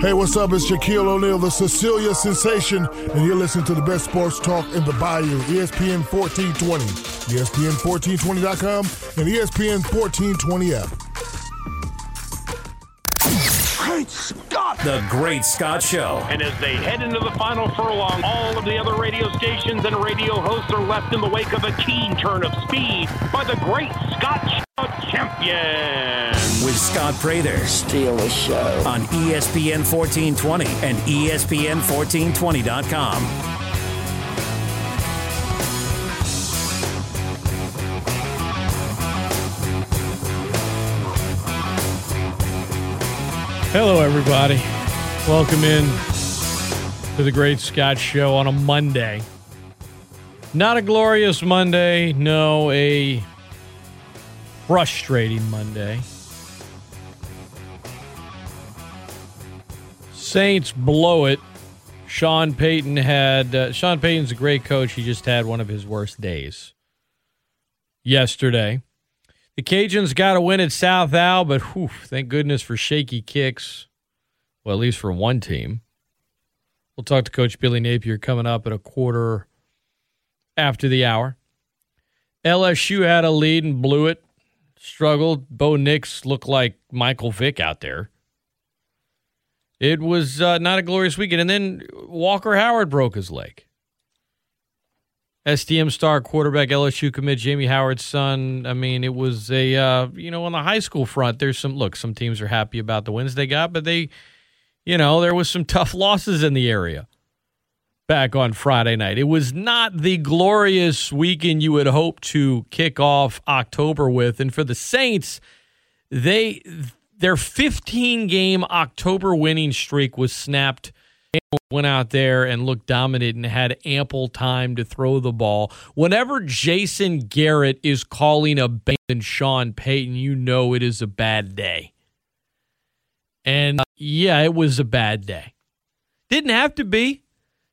Hey, what's up? It's Shaquille O'Neal, the Cecilia sensation, and you're listening to the best sports talk in the Bayou, ESPN 1420, ESPN1420.com, and ESPN 1420 app. Great Scott! The Great Scott Show. And as they head into the final furlong, all of the other radio stations and radio hosts are left in the wake of a keen turn of speed by the Great Scott Show champion. With Scott Prather. Steal the show. On ESPN 1420 and ESPN1420.com. Hello, everybody. Welcome in to the Great Scott Show on a Monday. Not a glorious Monday, no, a frustrating Monday. Saints blow it. Sean Payton had uh, Sean Payton's a great coach. He just had one of his worst days yesterday. The Cajuns got a win at South Al, but whew, thank goodness for shaky kicks. Well, at least for one team. We'll talk to Coach Billy Napier coming up at a quarter after the hour. LSU had a lead and blew it. Struggled. Bo Nix looked like Michael Vick out there. It was uh, not a glorious weekend. And then Walker Howard broke his leg. STM star quarterback LSU commit Jamie Howard's son. I mean, it was a uh, you know on the high school front. There's some look. Some teams are happy about the wins they got, but they, you know, there was some tough losses in the area back on Friday night. It was not the glorious weekend you would hope to kick off October with. And for the Saints, they their 15 game October winning streak was snapped went out there and looked dominant and had ample time to throw the ball. Whenever Jason Garrett is calling a band Sean Payton, you know it is a bad day. And uh, yeah, it was a bad day. Didn't have to be.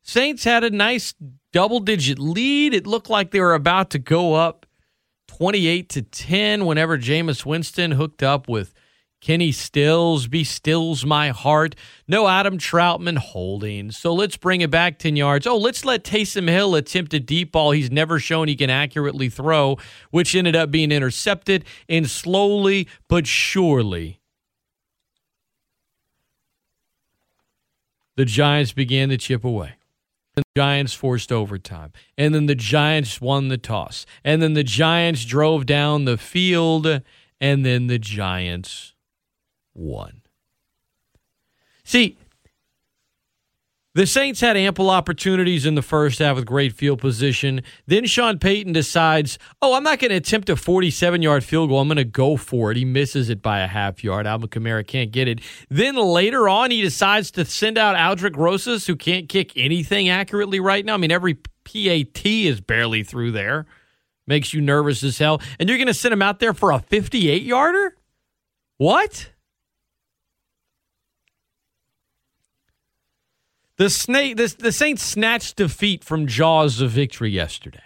Saints had a nice double digit lead. It looked like they were about to go up 28 to 10 whenever Jameis Winston hooked up with Kenny Stills, be stills my heart. No Adam Trautman holding. So let's bring it back 10 yards. Oh, let's let Taysom Hill attempt a deep ball he's never shown he can accurately throw, which ended up being intercepted. And slowly but surely, the Giants began to chip away. The Giants forced overtime. And then the Giants won the toss. And then the Giants drove down the field. And then the Giants one. See, the Saints had ample opportunities in the first half with great field position. Then Sean Payton decides, oh, I'm not going to attempt a 47 yard field goal. I'm going to go for it. He misses it by a half yard. Alvin Kamara can't get it. Then later on, he decides to send out Aldrick Rosas, who can't kick anything accurately right now. I mean, every PAT is barely through there. Makes you nervous as hell. And you're going to send him out there for a 58 yarder? What? The snake, the, the Saints snatched defeat from jaws of victory yesterday.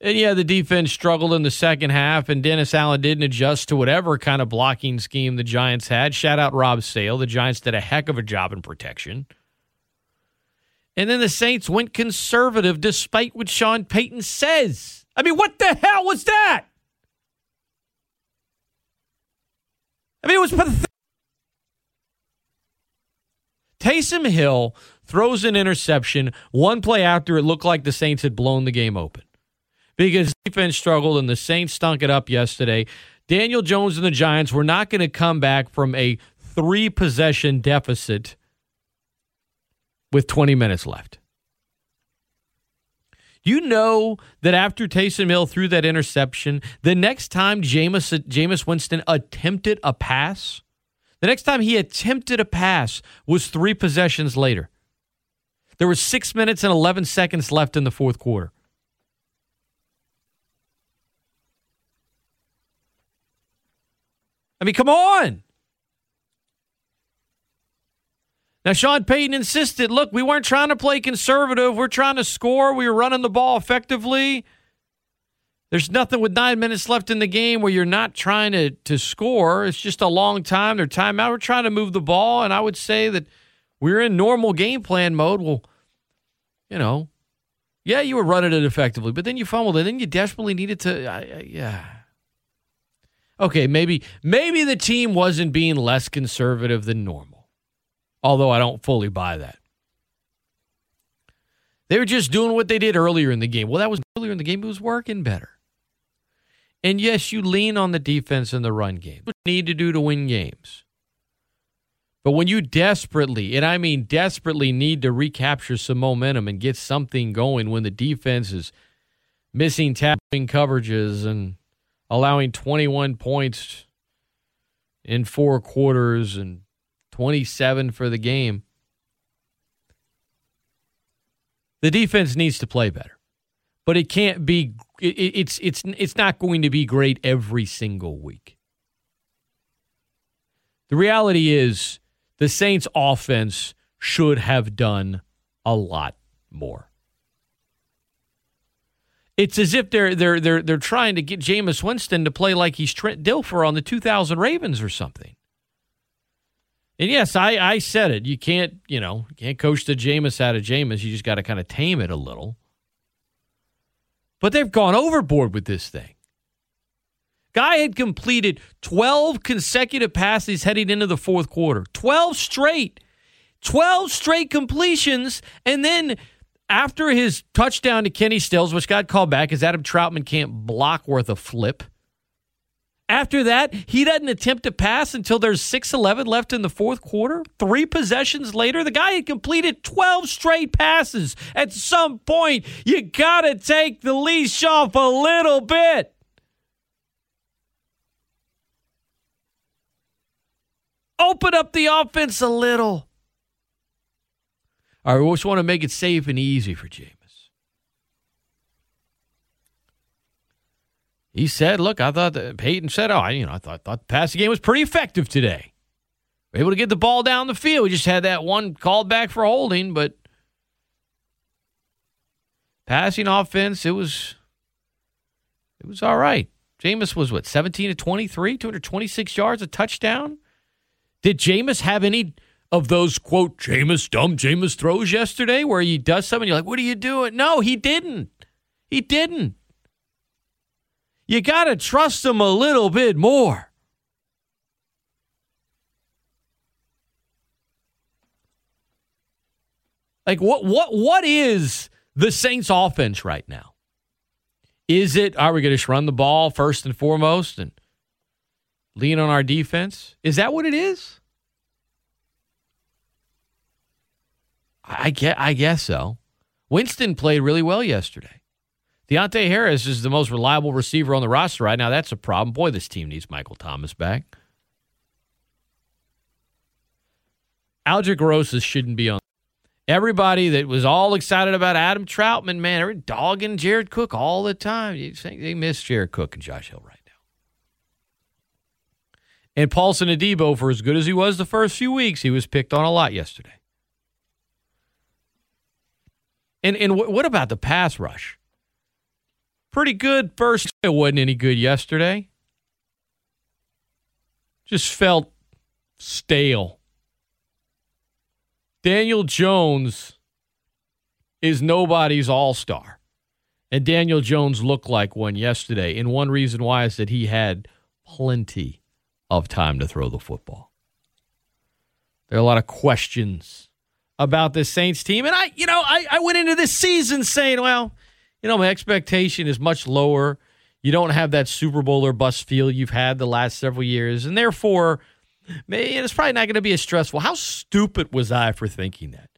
And yeah, the defense struggled in the second half, and Dennis Allen didn't adjust to whatever kind of blocking scheme the Giants had. Shout out Rob Sale. The Giants did a heck of a job in protection. And then the Saints went conservative despite what Sean Payton says. I mean, what the hell was that? I mean, it was pathetic. Taysom Hill throws an interception one play after it looked like the Saints had blown the game open because defense struggled and the Saints stunk it up yesterday. Daniel Jones and the Giants were not going to come back from a three possession deficit with 20 minutes left. You know that after Taysom Hill threw that interception, the next time Jameis, Jameis Winston attempted a pass, the next time he attempted a pass was three possessions later. There was six minutes and 11 seconds left in the fourth quarter. I mean, come on. Now, Sean Payton insisted look, we weren't trying to play conservative. We're trying to score. We were running the ball effectively. There's nothing with nine minutes left in the game where you're not trying to to score. It's just a long time. They're timeout. We're trying to move the ball, and I would say that we're in normal game plan mode. Well, you know, yeah, you were running it effectively, but then you fumbled, and then you desperately needed to. I, I, yeah. Okay, maybe maybe the team wasn't being less conservative than normal, although I don't fully buy that. They were just doing what they did earlier in the game. Well, that was earlier in the game. It was working better. And yes, you lean on the defense in the run game. What you need to do to win games. But when you desperately, and I mean desperately, need to recapture some momentum and get something going when the defense is missing tapping coverages and allowing 21 points in four quarters and 27 for the game, the defense needs to play better. But it can't be. It, it's it's it's not going to be great every single week. The reality is the Saints offense should have done a lot more. It's as if they're they're they're they're trying to get Jameis Winston to play like he's Trent Dilfer on the 2000 Ravens or something. And yes, I, I said it. You can't, you know, you can't coach the Jameis out of Jameis. You just got to kind of tame it a little. But they've gone overboard with this thing. Guy had completed 12 consecutive passes heading into the fourth quarter. 12 straight. 12 straight completions. And then after his touchdown to Kenny Stills, which got called back as Adam Trautman can't block worth a flip. After that, he doesn't attempt to pass until there's 6-11 left in the fourth quarter. Three possessions later, the guy had completed 12 straight passes. At some point, you got to take the leash off a little bit. Open up the offense a little. All right, we just want to make it safe and easy for Jameis. He said, "Look, I thought that Peyton said, oh, I, you know, I thought thought the passing game was pretty effective today. We're able to get the ball down the field. We just had that one called back for holding, but passing offense, it was it was all right. Jameis was what, 17 to 23, 226 yards, a touchdown. Did Jameis have any of those quote Jameis dumb Jameis throws yesterday where he does something you're like, what are you doing? No, he didn't. He didn't. You got to trust them a little bit more. Like what what what is the Saints offense right now? Is it are we going to run the ball first and foremost and lean on our defense? Is that what it is? I get I guess so. Winston played really well yesterday. Deonte Harris is the most reliable receiver on the roster right now. That's a problem. Boy, this team needs Michael Thomas back. Aldrick Rosas shouldn't be on. Everybody that was all excited about Adam Trautman, man, they're dogging Jared Cook all the time. You think they miss Jared Cook and Josh Hill right now. And Paulson Adebo, for as good as he was the first few weeks, he was picked on a lot yesterday. And and what about the pass rush? Pretty good first. It wasn't any good yesterday. Just felt stale. Daniel Jones is nobody's all star. And Daniel Jones looked like one yesterday. And one reason why is that he had plenty of time to throw the football. There are a lot of questions about this Saints team. And I, you know, I, I went into this season saying, well, you know, my expectation is much lower. You don't have that Super Bowl or bust feel you've had the last several years. And therefore, man, it's probably not going to be as stressful. How stupid was I for thinking that?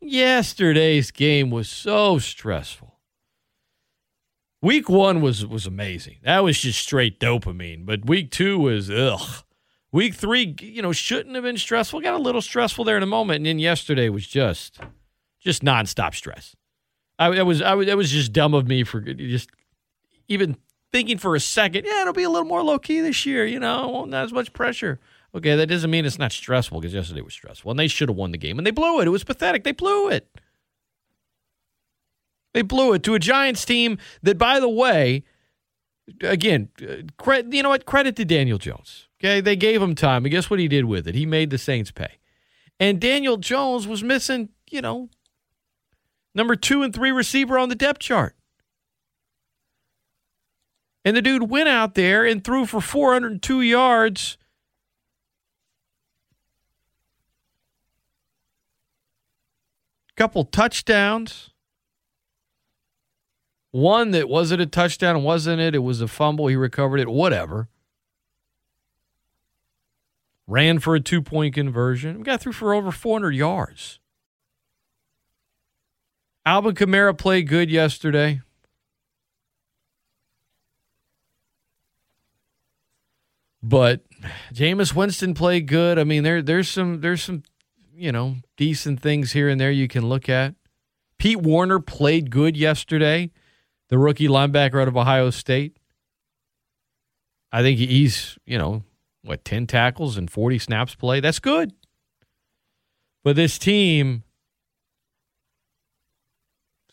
Yesterday's game was so stressful. Week one was was amazing. That was just straight dopamine. But week two was ugh. Week three, you know, shouldn't have been stressful. Got a little stressful there in a moment, and then yesterday was just just nonstop stress. I, I was I was that was just dumb of me for just even thinking for a second. Yeah, it'll be a little more low key this year. You know, not as much pressure. Okay, that doesn't mean it's not stressful because yesterday was stressful, and they should have won the game, and they blew it. It was pathetic. They blew it. They blew it to a Giants team that, by the way, again, uh, credit, you know what? Credit to Daniel Jones. Okay, they gave him time, and guess what he did with it? He made the Saints pay. And Daniel Jones was missing, you know, number two and three receiver on the depth chart. And the dude went out there and threw for 402 yards. Couple touchdowns. One that wasn't a touchdown, wasn't it? It was a fumble. He recovered it, whatever. Ran for a two point conversion. Got through for over 400 yards. Alvin Kamara played good yesterday. But Jameis Winston played good. I mean, there there's some there's some you know decent things here and there you can look at. Pete Werner played good yesterday, the rookie linebacker out of Ohio State. I think he's you know what ten tackles and forty snaps play. That's good. But this team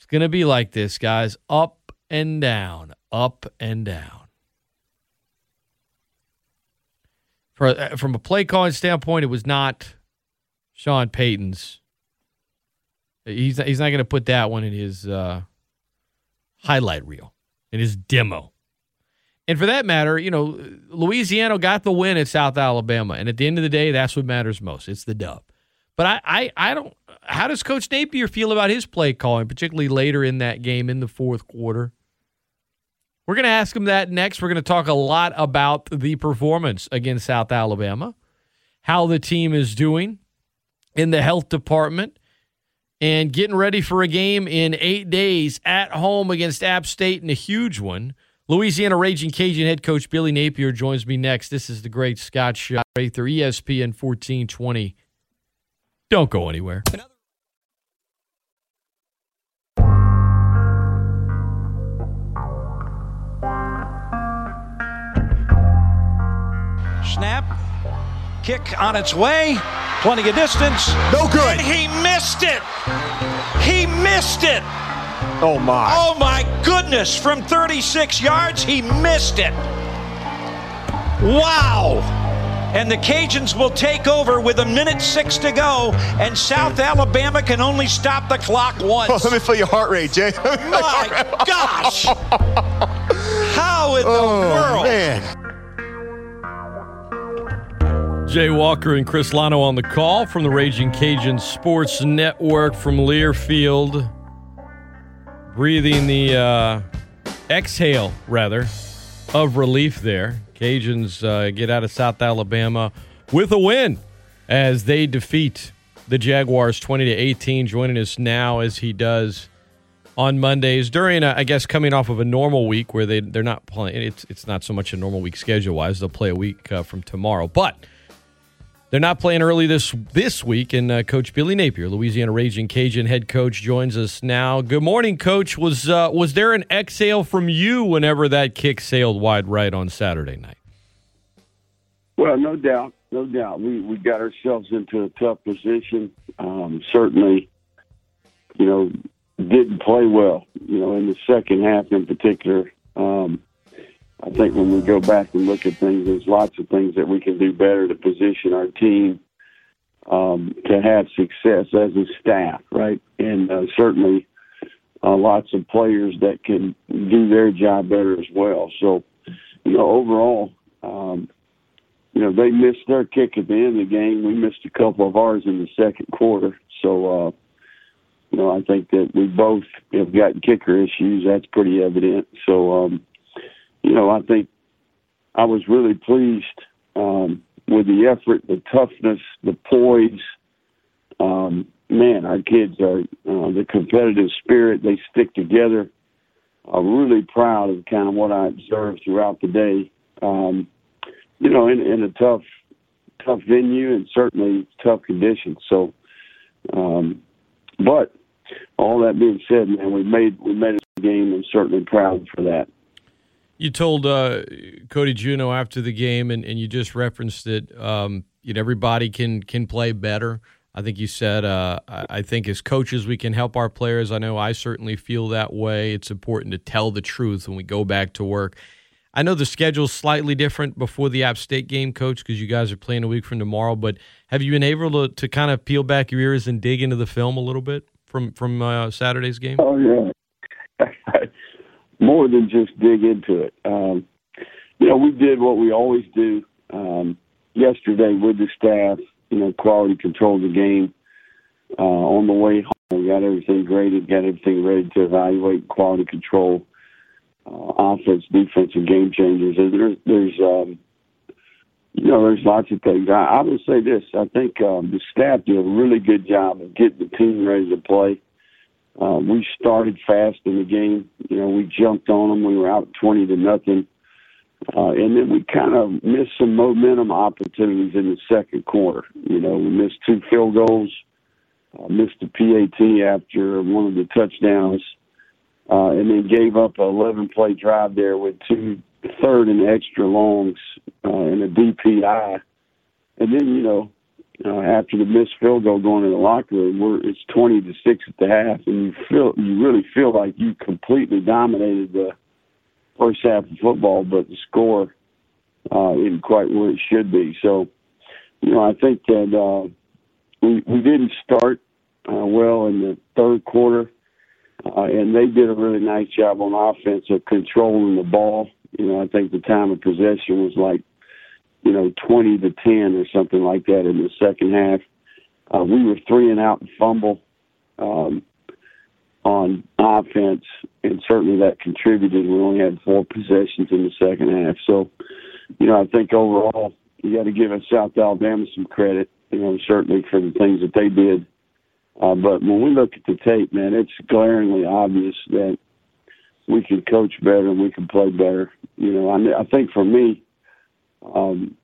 going to be like this, guys, up and down, up and down. For, uh, from a play calling standpoint, it was not Sean Payton's. He's he's not going to put that one in his uh, highlight reel, in his demo. And for that matter, you know, Louisiana got the win at South Alabama, and at the end of the day, that's what matters most. It's the dub. But I, I, I don't. How does Coach Napier feel about his play calling, particularly later in that game in the fourth quarter? We're going to ask him that next. We're going to talk a lot about the performance against South Alabama, how the team is doing in the health department, and getting ready for a game in eight days at home against App State and a huge one. Louisiana Raging Cajun head coach Billy Napier joins me next. This is the Great Scott Show, Rather ESPN 1420. Don't go anywhere. Snap. Kick on its way. Plenty of distance. No good. And he missed it. He missed it. Oh my. Oh my goodness. From 36 yards, he missed it. Wow. And the Cajuns will take over with a minute six to go, and South Alabama can only stop the clock once. Oh, let me feel your heart rate, Jay. My gosh! How in the oh, world? man. Jay Walker and Chris Lano on the call from the Raging Cajun Sports Network from Learfield. Breathing the uh, exhale, rather, of relief there. Cajuns uh, get out of South Alabama with a win as they defeat the Jaguars 20 to 18. Joining us now as he does on Mondays during, a, I guess, coming off of a normal week where they they're not playing. It's it's not so much a normal week schedule wise. They'll play a week uh, from tomorrow, but they're not playing early this this week. And uh, Coach Billy Napier, Louisiana Raging Cajun head coach, joins us now. Good morning, Coach. Was uh, was there an exhale from you whenever that kick sailed wide right on Saturday night? Well, no doubt, no doubt. We we got ourselves into a tough position. Um, certainly, you know, didn't play well. You know, in the second half in particular. Um, I think when we go back and look at things, there's lots of things that we can do better to position our team um, to have success as a staff, right? And uh, certainly uh, lots of players that can do their job better as well. So, you know, overall, um, you know, they missed their kick at the end of the game. We missed a couple of ours in the second quarter. So, uh, you know, I think that we both have got kicker issues. That's pretty evident. So, um, you know, I think I was really pleased um, with the effort, the toughness, the poise. Um, man, our kids are uh, the competitive spirit. They stick together. I'm really proud of kind of what I observed throughout the day. Um, you know, in, in a tough, tough venue and certainly tough conditions. So, um, but all that being said, man, we made we made a game and certainly proud for that. You told uh, Cody Juneau after the game, and, and you just referenced it. Um, you know, everybody can can play better. I think you said, uh, I think as coaches, we can help our players. I know I certainly feel that way. It's important to tell the truth when we go back to work. I know the schedule's slightly different before the App State game, Coach, because you guys are playing a week from tomorrow. But have you been able to, to kind of peel back your ears and dig into the film a little bit from from uh, Saturday's game? Oh yeah, more than just dig into it. Um, you know, we did what we always do um, yesterday with the staff. You know, quality control the game. Uh, on the way home, we got everything graded, got everything ready to evaluate quality control uh, offense, defense, and game changers. There's, there's, um, you know, there's lots of things. I, I will say this: I think um, the staff did a really good job of getting the team ready to play. Uh, we started fast in the game. You know, we jumped on them. We were out twenty to nothing, uh, and then we kind of missed some momentum opportunities in the second quarter. You know, we missed two field goals, uh, missed a PAT after one of the touchdowns uh, and then gave up an 11 play drive there with two third and extra longs uh, and a DPI. And then, you know, uh, after the missed field goal going in the locker room, we're, it's 20 to 6 at the half, and you feel you really feel like you completely dominated the first half of football, but the score uh, isn't quite where it should be. So, you know, I think that uh, we, we didn't start uh, well in the third quarter uh, and they did a really nice job on offense of controlling the ball. You know, I think the time of possession was like, you know, 20 to 10 or something like that in the second half. Uh, we were three and out and fumble um, on offense, and certainly that contributed. We only had four possessions in the second half. So, you know, I think overall, you got to give South Alabama some credit, you know, certainly for the things that they did uh, but when we look at the tape, man, it's glaringly obvious that we can coach better and we can play better. You know, I, I think for me, um,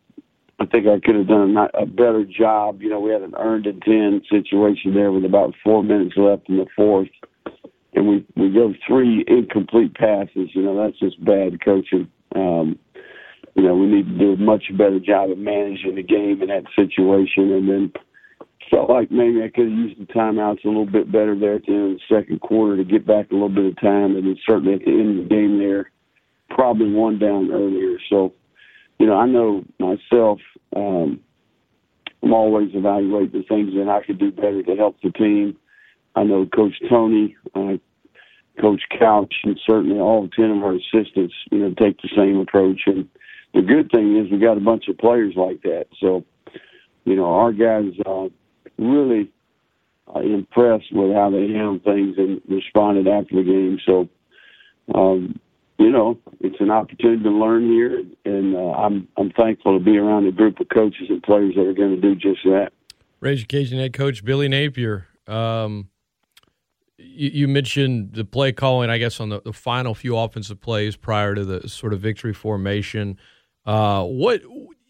I think I could have done a, a better job. You know, we had an earned and ten situation there with about four minutes left in the fourth, and we we go three incomplete passes. You know, that's just bad coaching. Um, you know, we need to do a much better job of managing the game in that situation, and then felt like maybe I could have used the timeouts a little bit better there at the end of the second quarter to get back a little bit of time, and then certainly at the end of the game there, probably one down earlier. So, you know, I know myself. Um, I'm always evaluating the things that I could do better to help the team. I know Coach Toney, uh, Coach Couch, and certainly all ten of our assistants, you know, take the same approach. And the good thing is we got a bunch of players like that. So, you know, our guys. Uh, really uh, impressed with how they handled things and responded after the game. So, um, you know, it's an opportunity to learn here, and uh, I'm I'm thankful to be around a group of coaches and players that are going to do just that. Rage Cajun head coach Billy Napier. Um, you, you, mentioned the play calling, I guess, on the, the, final few offensive plays prior to the sort of victory formation. Uh, what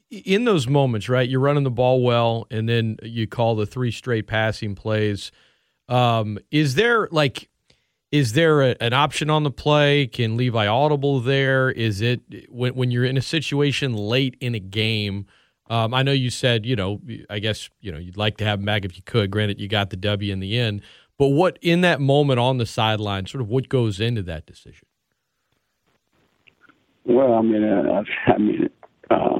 in those moments, right? You're running the ball well, and then you call the three straight passing plays. Um, is there like, is there a, an option on the play? Can Levi audible there? Is it when when you're in a situation late in a game? Um, I know you said you know, I guess you know you'd like to have him back if you could. Granted, you got the W in the end, but what in that moment on the sideline, sort of what goes into that decision? Well, I mean, uh, I mean, uh,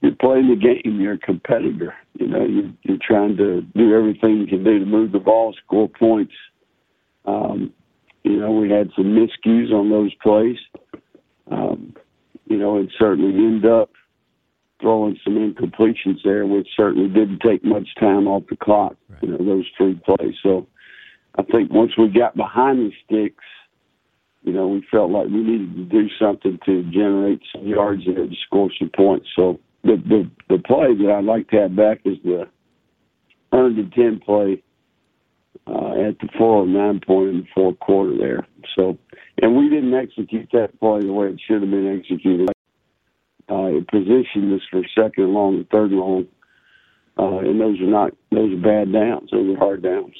you're playing the game. You're a competitor. You know, you're, you're trying to do everything you can do to move the ball, score points. Um, you know, we had some miscues on those plays. Um, you know, and certainly end up throwing some incompletions there, which certainly didn't take much time off the clock. Right. You know, those three plays. So I think once we got behind the sticks, you know, we felt like we needed to do something to generate some yards there to score some points. So the the the play that I'd like to have back is the earned and ten play uh, at the four oh nine point in the fourth quarter there. So, and we didn't execute that play the way it should have been executed. Uh, it positioned us for second and long and third and long, uh, and those are not those are bad downs. Those are hard downs.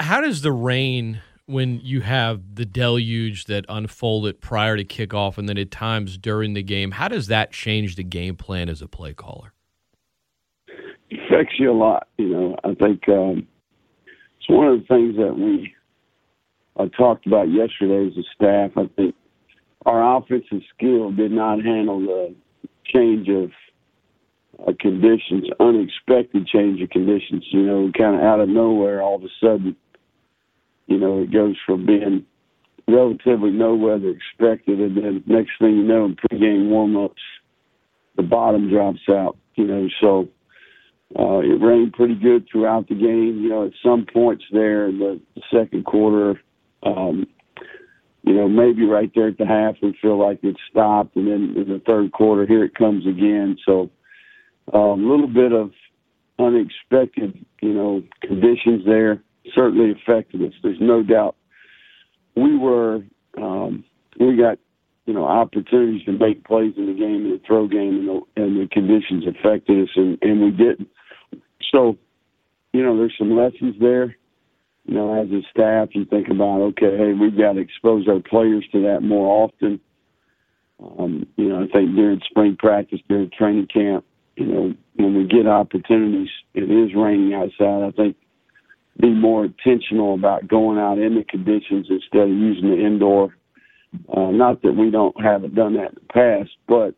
How does the rain when you have the deluge that unfolded prior to kickoff and then at times during the game, how does that change the game plan as a play caller? It affects you a lot. You know, I think um, it's one of the things that we uh, talked about yesterday as a staff. I think our offensive skill did not handle the change of uh, conditions, unexpected change of conditions. You know, kind of out of nowhere, all of a sudden, you know, it goes from being relatively no weather expected, and then next thing you know, in pregame warm-ups, the bottom drops out. You know, so uh, it rained pretty good throughout the game. You know, at some points there in the second quarter, um, you know, maybe right there at the half, we feel like it stopped, and then in the third quarter, here it comes again. So a um, little bit of unexpected, you know, conditions there certainly affected us. There's no doubt. We were, um, we got, you know, opportunities to make plays in the game, in the throw game, and the, and the conditions affected us, and, and we didn't. So, you know, there's some lessons there. You know, as a staff, you think about, okay, hey, we've got to expose our players to that more often. Um, you know, I think during spring practice, during training camp, you know, when we get opportunities, it is raining outside. I think be more intentional about going out in the conditions instead of using the indoor. Uh, not that we don't haven't done that in the past, but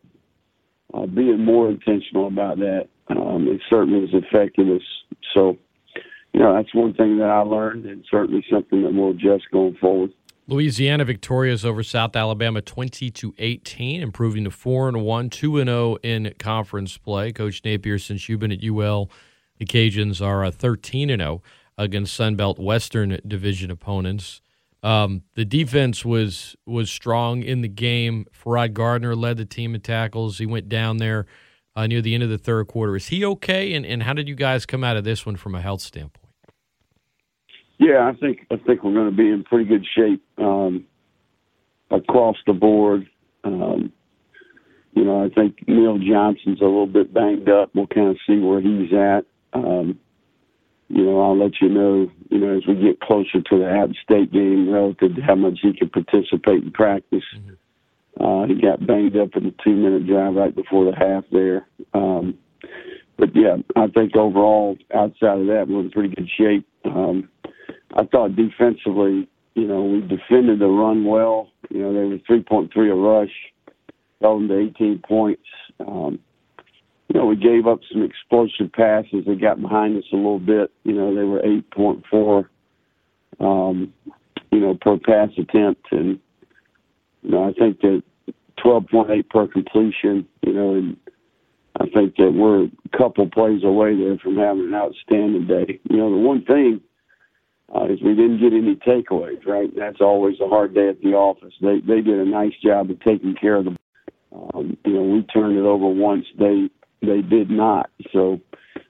uh, being more intentional about that um, it certainly has affected us. So, you know, that's one thing that I learned, and certainly something that we'll adjust going forward. Louisiana victorious over South Alabama 20 to 18, improving to 4 and 1, 2 and 0 in conference play. Coach Napier, since you've been at UL, the Cajuns are 13 and 0 against Sunbelt Western Division opponents. Um, the defense was was strong in the game. Ferrod Gardner led the team in tackles. He went down there uh, near the end of the third quarter. Is he okay? And, and how did you guys come out of this one from a health standpoint? Yeah, I think I think we're going to be in pretty good shape um, across the board. Um, you know, I think Neal Johnson's a little bit banged up. We'll kind of see where he's at. Um, you know, I'll let you know, you know, as we get closer to the App State game relative to how much he can participate in practice. Mm-hmm. Uh, he got banged up in the two minute drive right before the half there. Um, but yeah, I think overall, outside of that, we're in pretty good shape. Um, I thought defensively, you know, we defended the run well. You know, they were 3.3 a rush, held them to 18 points. Um, you know, we gave up some explosive passes. They got behind us a little bit. You know, they were 8.4, um, you know, per pass attempt. And, you know, I think that 12.8 per completion, you know, and I think that we're a couple plays away there from having an outstanding day. You know, the one thing uh, is we didn't get any takeaways, right? That's always a hard day at the office. They they did a nice job of taking care of the. Um, you know, we turned it over once. They they did not. So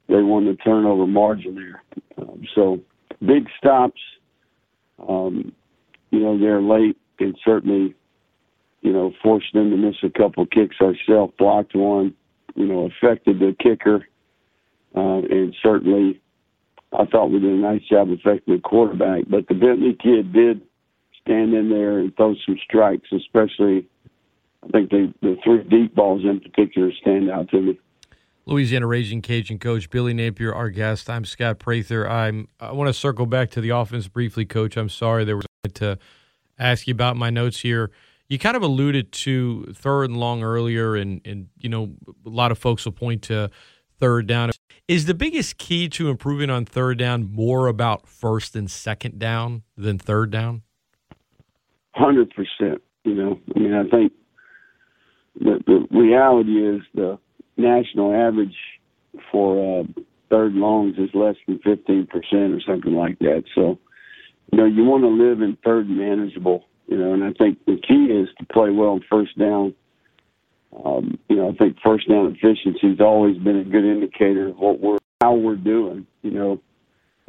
they won the turnover margin there. Um, so big stops. Um, you know, they're late and certainly, you know, forced them to miss a couple kicks ourselves, blocked one, you know, affected the kicker. Uh, and certainly, I thought we did a nice job affecting the quarterback. But the Bentley kid did stand in there and throw some strikes, especially I think the the three deep balls in particular stand out to me. Louisiana Raging Cajun coach Billy Napier, our guest. I'm Scott Prather. I'm. I want to circle back to the offense briefly, Coach. I'm sorry there was to ask you about my notes here. You kind of alluded to third and long earlier, and and you know a lot of folks will point to third down. Is the biggest key to improving on third down more about first and second down than third down? Hundred percent. You know, I mean, I think the the reality is the national average for uh, third longs is less than 15% or something like that. So, you know, you want to live in third manageable, you know, and I think the key is to play well on first down. Um, you know, I think first down efficiency has always been a good indicator of what we're, how we're doing, you know,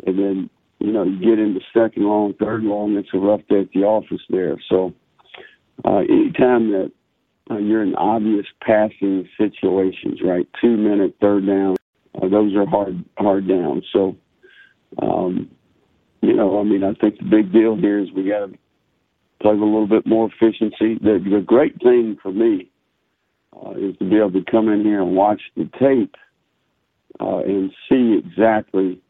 and then, you know, you get into second long, third long, it's a rough day at the office there. So, uh, anytime that uh, you're in obvious passing situations, right? Two minute third down, uh, those are hard hard downs. So, um, you know, I mean, I think the big deal here is we got to play with a little bit more efficiency. The, the great thing for me uh, is to be able to come in here and watch the tape uh, and see exactly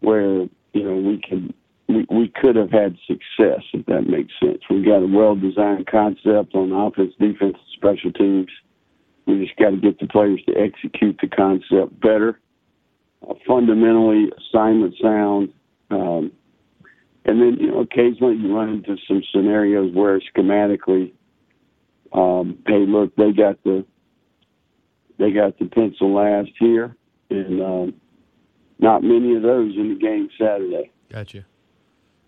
where you know we can we, we could have had success if that makes sense. We got a well designed concept on offense, defense, and special teams. We just got to get the players to execute the concept better. Uh, fundamentally, assignment sound. Um, and then, you know, occasionally you run into some scenarios where schematically, um, hey, look, they got the they got the pencil last here, and um, not many of those in the game Saturday. Gotcha.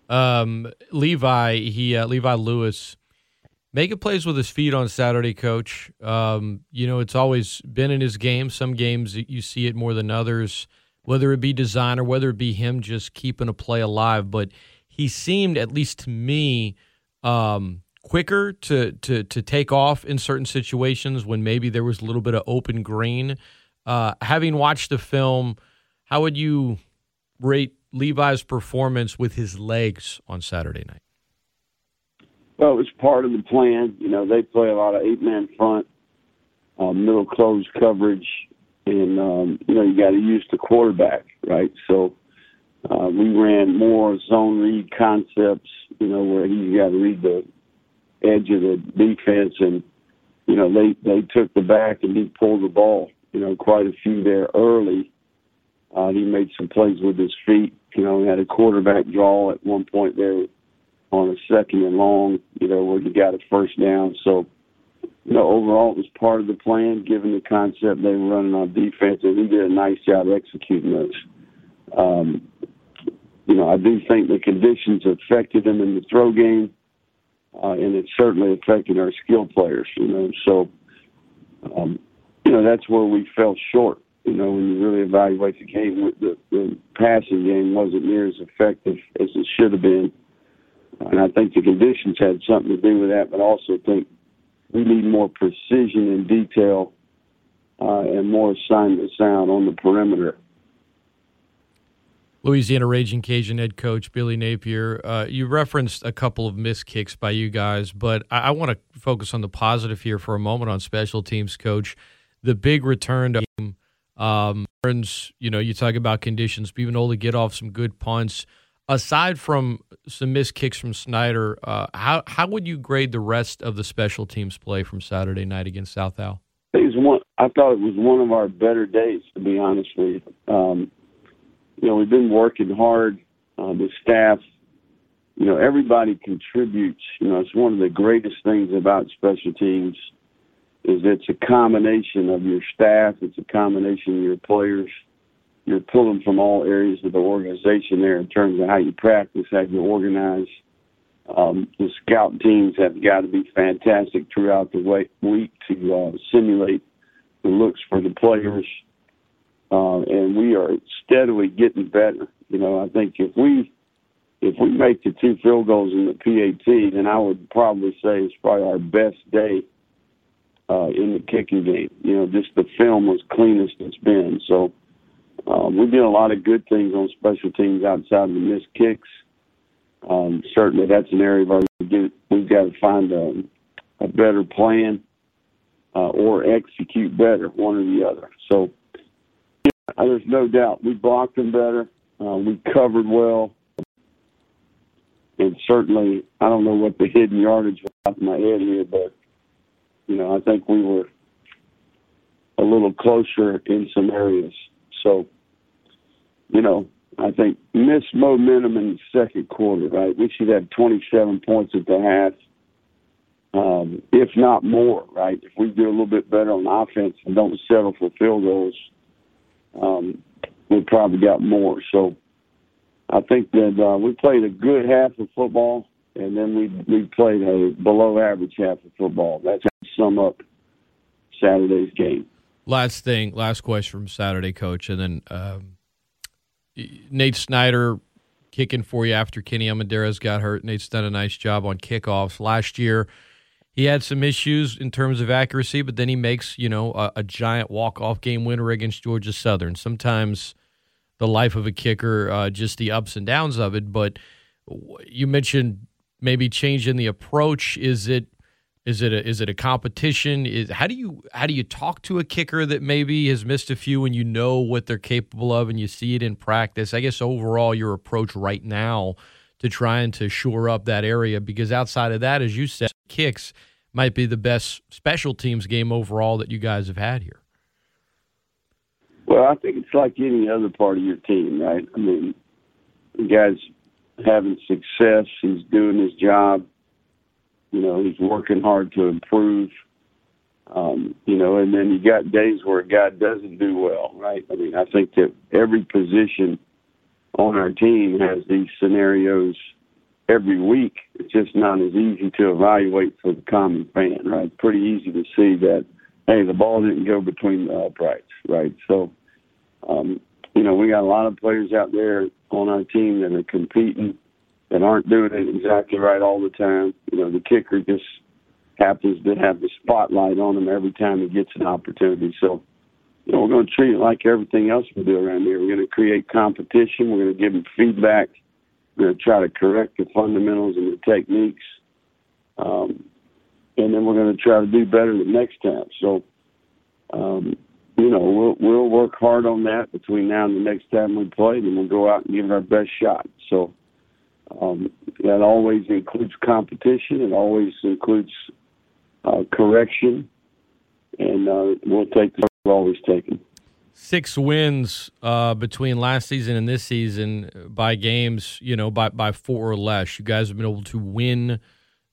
Um, Levi, he uh, Levi Lewis, making plays with his feet on Saturday, Coach. Um, you know, it's always been in his game. Some games you see it more than others, whether it be design or whether it be him just keeping a play alive. But he seemed, at least to me, um, quicker to to to take off in certain situations when maybe there was a little bit of open green. Uh, having watched the film, how would you rate Levi's performance with his legs on Saturday night? Well, it was part of the plan. You know, they play a lot of eight man front, uh, middle close coverage, and um, you know you got to use the quarterback, right? So uh, we ran more zone read concepts, you know, where he's got to read the edge of the defense, and you know they they took the back and he pulled the ball. You know, quite a few there early. Uh, he made some plays with his feet. You know, he had a quarterback draw at one point there on a second and long. You know, where he got a first down. So, you know, overall it was part of the plan, given the concept they were running on defense, and he did a nice job executing those. Um, you know, I do think the conditions affected him in the throw game uh, and it certainly affected our skill players. You know, so um, you know that's where we fell short. You know, when you really evaluate the game, the, the passing game wasn't near as effective as it should have been, and I think the conditions had something to do with that. But I also think we need more precision and detail uh, and more assignment sound on the perimeter Louisiana Raging Cajun head coach Billy Napier. Uh, you referenced a couple of missed kicks by you guys, but I, I want to focus on the positive here for a moment on special teams, coach. The big return to um, you know, you talk about conditions, being able to get off some good punts. Aside from some missed kicks from Snyder, uh, how how would you grade the rest of the special teams play from Saturday night against South Al? I, one, I thought it was one of our better days, to be honest with you. Um, you know, we've been working hard. Uh, the staff, you know, everybody contributes. You know, it's one of the greatest things about special teams is it's a combination of your staff, it's a combination of your players. You're pulling from all areas of the organization there in terms of how you practice, how you organize. Um, the scout teams have got to be fantastic throughout the week to uh, simulate the looks for the players uh, and we are steadily getting better. You know, I think if we if we make the two field goals in the PAT, then I would probably say it's probably our best day uh, in the kicking game. You know, just the film was cleanest it's been. So um, we did a lot of good things on special teams outside of the missed kicks. Um, certainly, that's an area where we get, we've got to find a, a better plan uh, or execute better, one or the other. So uh, there's no doubt we blocked them better. Uh, we covered well. And certainly, I don't know what the hidden yardage was off my head here, but, you know, I think we were a little closer in some areas. So, you know, I think missed momentum in the second quarter, right? We should have 27 points at the half, um, if not more, right? If we do a little bit better on offense and don't settle for field goals – um, we probably got more. So I think that uh, we played a good half of football, and then we we played a below average half of football. That's how sum up Saturday's game. Last thing, last question from Saturday, Coach, and then um, Nate Snyder kicking for you after Kenny Almendares got hurt. Nate's done a nice job on kickoffs last year he had some issues in terms of accuracy, but then he makes you know a, a giant walk off game winner against Georgia Southern. Sometimes the life of a kicker, uh, just the ups and downs of it. But you mentioned maybe changing the approach. Is it is it a, is it a competition? Is how do you how do you talk to a kicker that maybe has missed a few and you know what they're capable of and you see it in practice? I guess overall your approach right now to trying to shore up that area because outside of that, as you said, kicks might be the best special teams game overall that you guys have had here. Well, I think it's like any other part of your team, right? I mean, the guy's having success. He's doing his job. You know, he's working hard to improve. Um, you know, and then you got days where a guy doesn't do well, right? I mean, I think that every position on our team has these scenarios every week. It's just not as easy to evaluate for the common fan, right? Pretty easy to see that, hey, the ball didn't go between the uprights, right? So, um, you know, we got a lot of players out there on our team that are competing that aren't doing it exactly right all the time. You know, the kicker just happens to have the spotlight on him every time he gets an opportunity. So, you know, we're going to treat it like everything else we do around here. We're going to create competition. We're going to give them feedback. Going to try to correct the fundamentals and the techniques. Um, and then we're going to try to do better the next time. So, um, you know, we'll we'll work hard on that between now and the next time we play, and we'll go out and give it our best shot. So um, that always includes competition. It always includes uh, correction, and uh, we'll take the we've always taken. Six wins uh, between last season and this season by games, you know, by by four or less. You guys have been able to win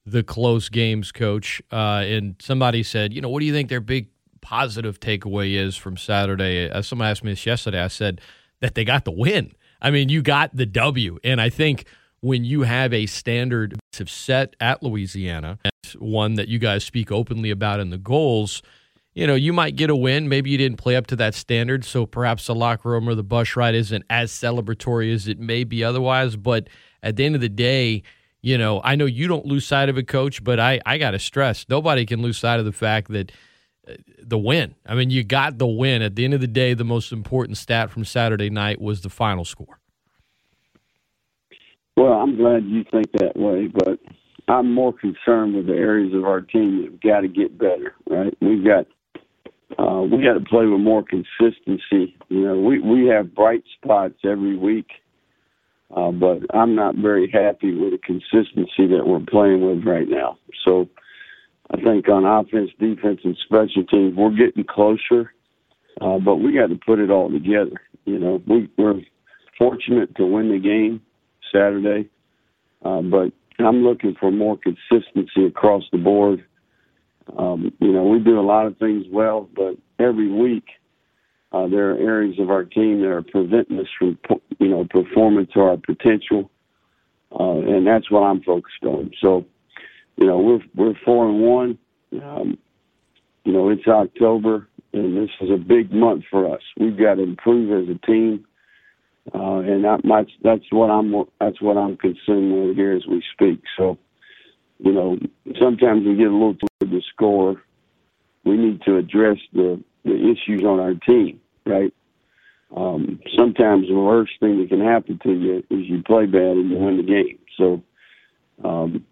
the close games, coach. Uh, and somebody said, you know, what do you think their big positive takeaway is from Saturday? As someone asked me this yesterday, I said that they got the win. I mean, you got the W, and I think when you have a standard set at Louisiana, one that you guys speak openly about in the goals, you know, you might get a win. Maybe you didn't play up to that standard, so perhaps the locker room or the bus ride isn't as celebratory as it may be otherwise. But at the end of the day, you know, I know you don't lose sight of it, coach, but I, I got to stress nobody can lose sight of the fact that uh, the win. I mean, you got the win. At the end of the day, the most important stat from Saturday night was the final score. Well, I'm glad you think that way, but I'm more concerned with the areas of our team that have got to get better. Right? We've got uh, we got to play with more consistency. You know, we we have bright spots every week, uh, but I'm not very happy with the consistency that we're playing with right now. So, I think on offense, defense, and special teams, we're getting closer, uh, but we got to put it all together. You know, we, we're fortunate to win the game Saturday. Uh, but I'm looking for more consistency across the board. Um, you know, we do a lot of things well, but every week uh, there are areas of our team that are preventing us from, you know, performing to our potential, uh, and that's what I'm focused on. So, you know, we're we're four and one. Um, you know, it's October, and this is a big month for us. We've got to improve as a team uh, and that much that's what I'm that's what I'm consumed with here as we speak. So, you know, sometimes we get a little too to score. We need to address the the issues on our team, right? Um, sometimes the worst thing that can happen to you is you play bad and you win the game. So, um,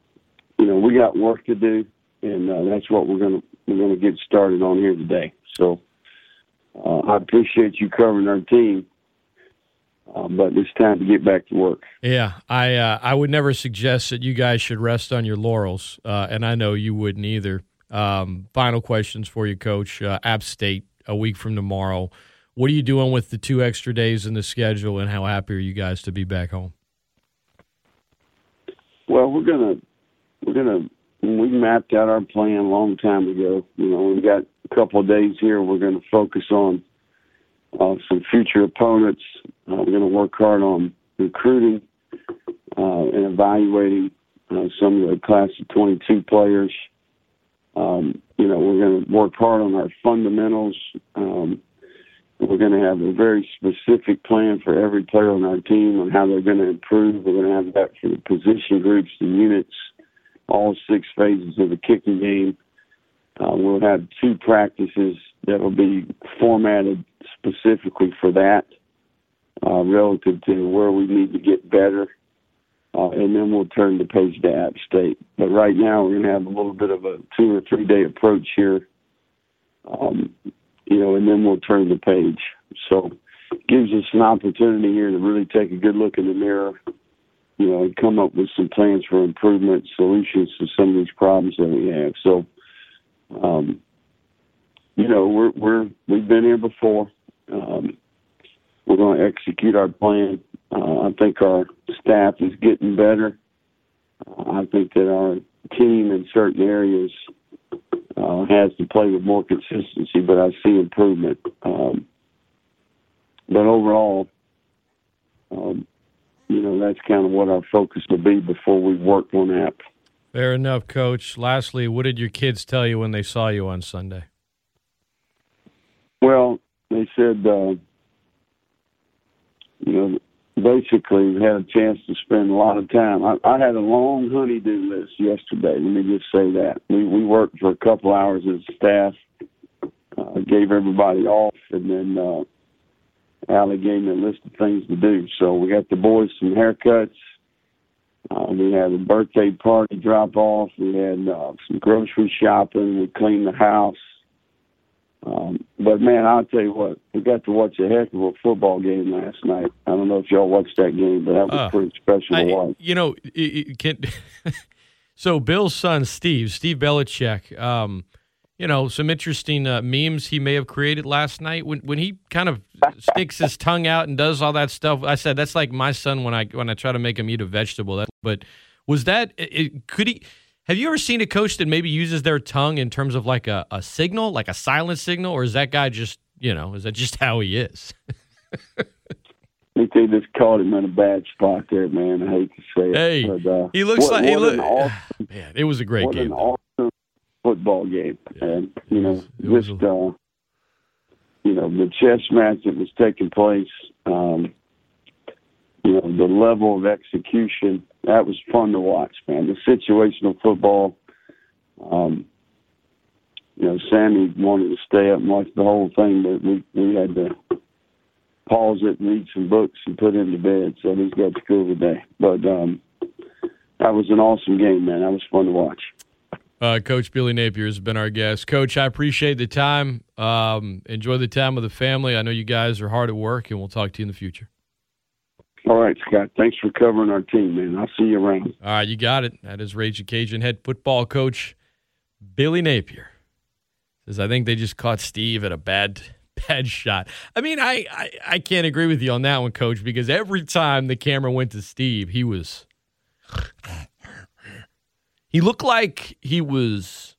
you know, we got work to do, and uh, that's what we're gonna we're gonna get started on here today. So, uh, I appreciate you covering our team um, but it's time to get back to work. Yeah, I uh, I would never suggest that you guys should rest on your laurels, uh, and I know you wouldn't either. Um, final questions for you, Coach. Uh, App State a week from tomorrow. What are you doing with the two extra days in the schedule, and how happy are you guys to be back home? Well, we're gonna we're gonna we mapped out our plan a long time ago. You know, we've got a couple of days here. We're going to focus on uh, some future opponents. Uh, we're going to work hard on recruiting uh, and evaluating uh, some of the class of 22 players. Um, you know, we're going to work hard on our fundamentals. Um, we're going to have a very specific plan for every player on our team on how they're going to improve. We're going to have that for the position groups, the units, all six phases of the kicking game. Uh, we'll have two practices that will be formatted specifically for that, uh, relative to where we need to get better. Uh, and then we'll turn the page to App State. But right now, we're going to have a little bit of a two or three day approach here, um, you know, and then we'll turn the page. So, it gives us an opportunity here to really take a good look in the mirror, you know, and come up with some plans for improvement, solutions to some of these problems that we have. So, um, you know, we're we're we've been here before. Um, we're going to execute our plan. Uh, I think our staff is getting better. Uh, I think that our team in certain areas uh, has to play with more consistency, but I see improvement. Um, but overall, um, you know, that's kind of what our focus will be before we work on that. Fair enough, Coach. Lastly, what did your kids tell you when they saw you on Sunday? Well, they said, uh, you know, basically had a chance to spend a lot of time. I, I had a long honeydew list yesterday. Let me just say that we we worked for a couple hours as staff, uh, gave everybody off, and then uh, Allie gave me a list of things to do. So we got the boys some haircuts. Uh, we had a birthday party drop off. We had uh, some grocery shopping. We cleaned the house. Um, but man, I'll tell you what, we got to watch a heck of a football game last night. I don't know if y'all watched that game, but that was Uh, pretty special I- to watch. You know, it, it can, so Bill's son, Steve, Steve Belichick, um, you know, some interesting uh, memes he may have created last night when when he kind of sticks his tongue out and does all that stuff. I said that's like my son when I when I try to make him eat a vegetable. That, but was that it, it- could he? Have you ever seen a coach that maybe uses their tongue in terms of like a, a signal, like a silent signal, or is that guy just you know is that just how he is? I think they just caught him in a bad spot there, man. I hate to say it. Hey, but, uh, he looks what- like he what look. an awesome Man, it was a great game. awesome football game, and you know, was just a- uh, you know, the chess match that was taking place. Um, you know, the level of execution that was fun to watch, man. The situational football. Um, you know, Sammy wanted to stay up and watch the whole thing, but we we had to pause it and read some books and put him to bed. So he's got to school today. But um, that was an awesome game, man. That was fun to watch. Uh, Coach Billy Napier has been our guest. Coach, I appreciate the time. Um, enjoy the time with the family. I know you guys are hard at work, and we'll talk to you in the future. All right, Scott. Thanks for covering our team, man. I'll see you around. All right, you got it. That is Ragin' Cajun head football coach Billy Napier. Says I think they just caught Steve at a bad bad shot. I mean, I, I I can't agree with you on that one, Coach, because every time the camera went to Steve, he was he looked like he was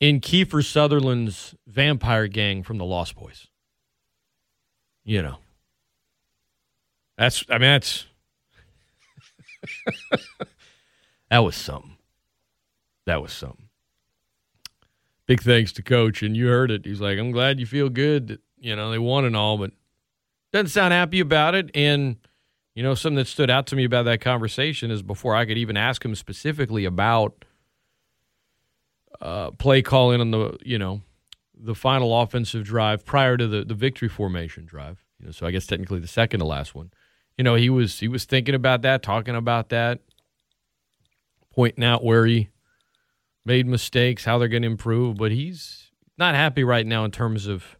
in Kiefer Sutherland's vampire gang from the Lost Boys. You know. That's I mean that's that was something. That was something. Big thanks to coach and you heard it. He's like, "I'm glad you feel good that, you know, they won and all, but doesn't sound happy about it and you know, something that stood out to me about that conversation is before I could even ask him specifically about uh, play calling on the, you know, the final offensive drive prior to the, the victory formation drive. You know, so I guess technically the second to last one. You know, he was he was thinking about that, talking about that, pointing out where he made mistakes, how they're going to improve, but he's not happy right now in terms of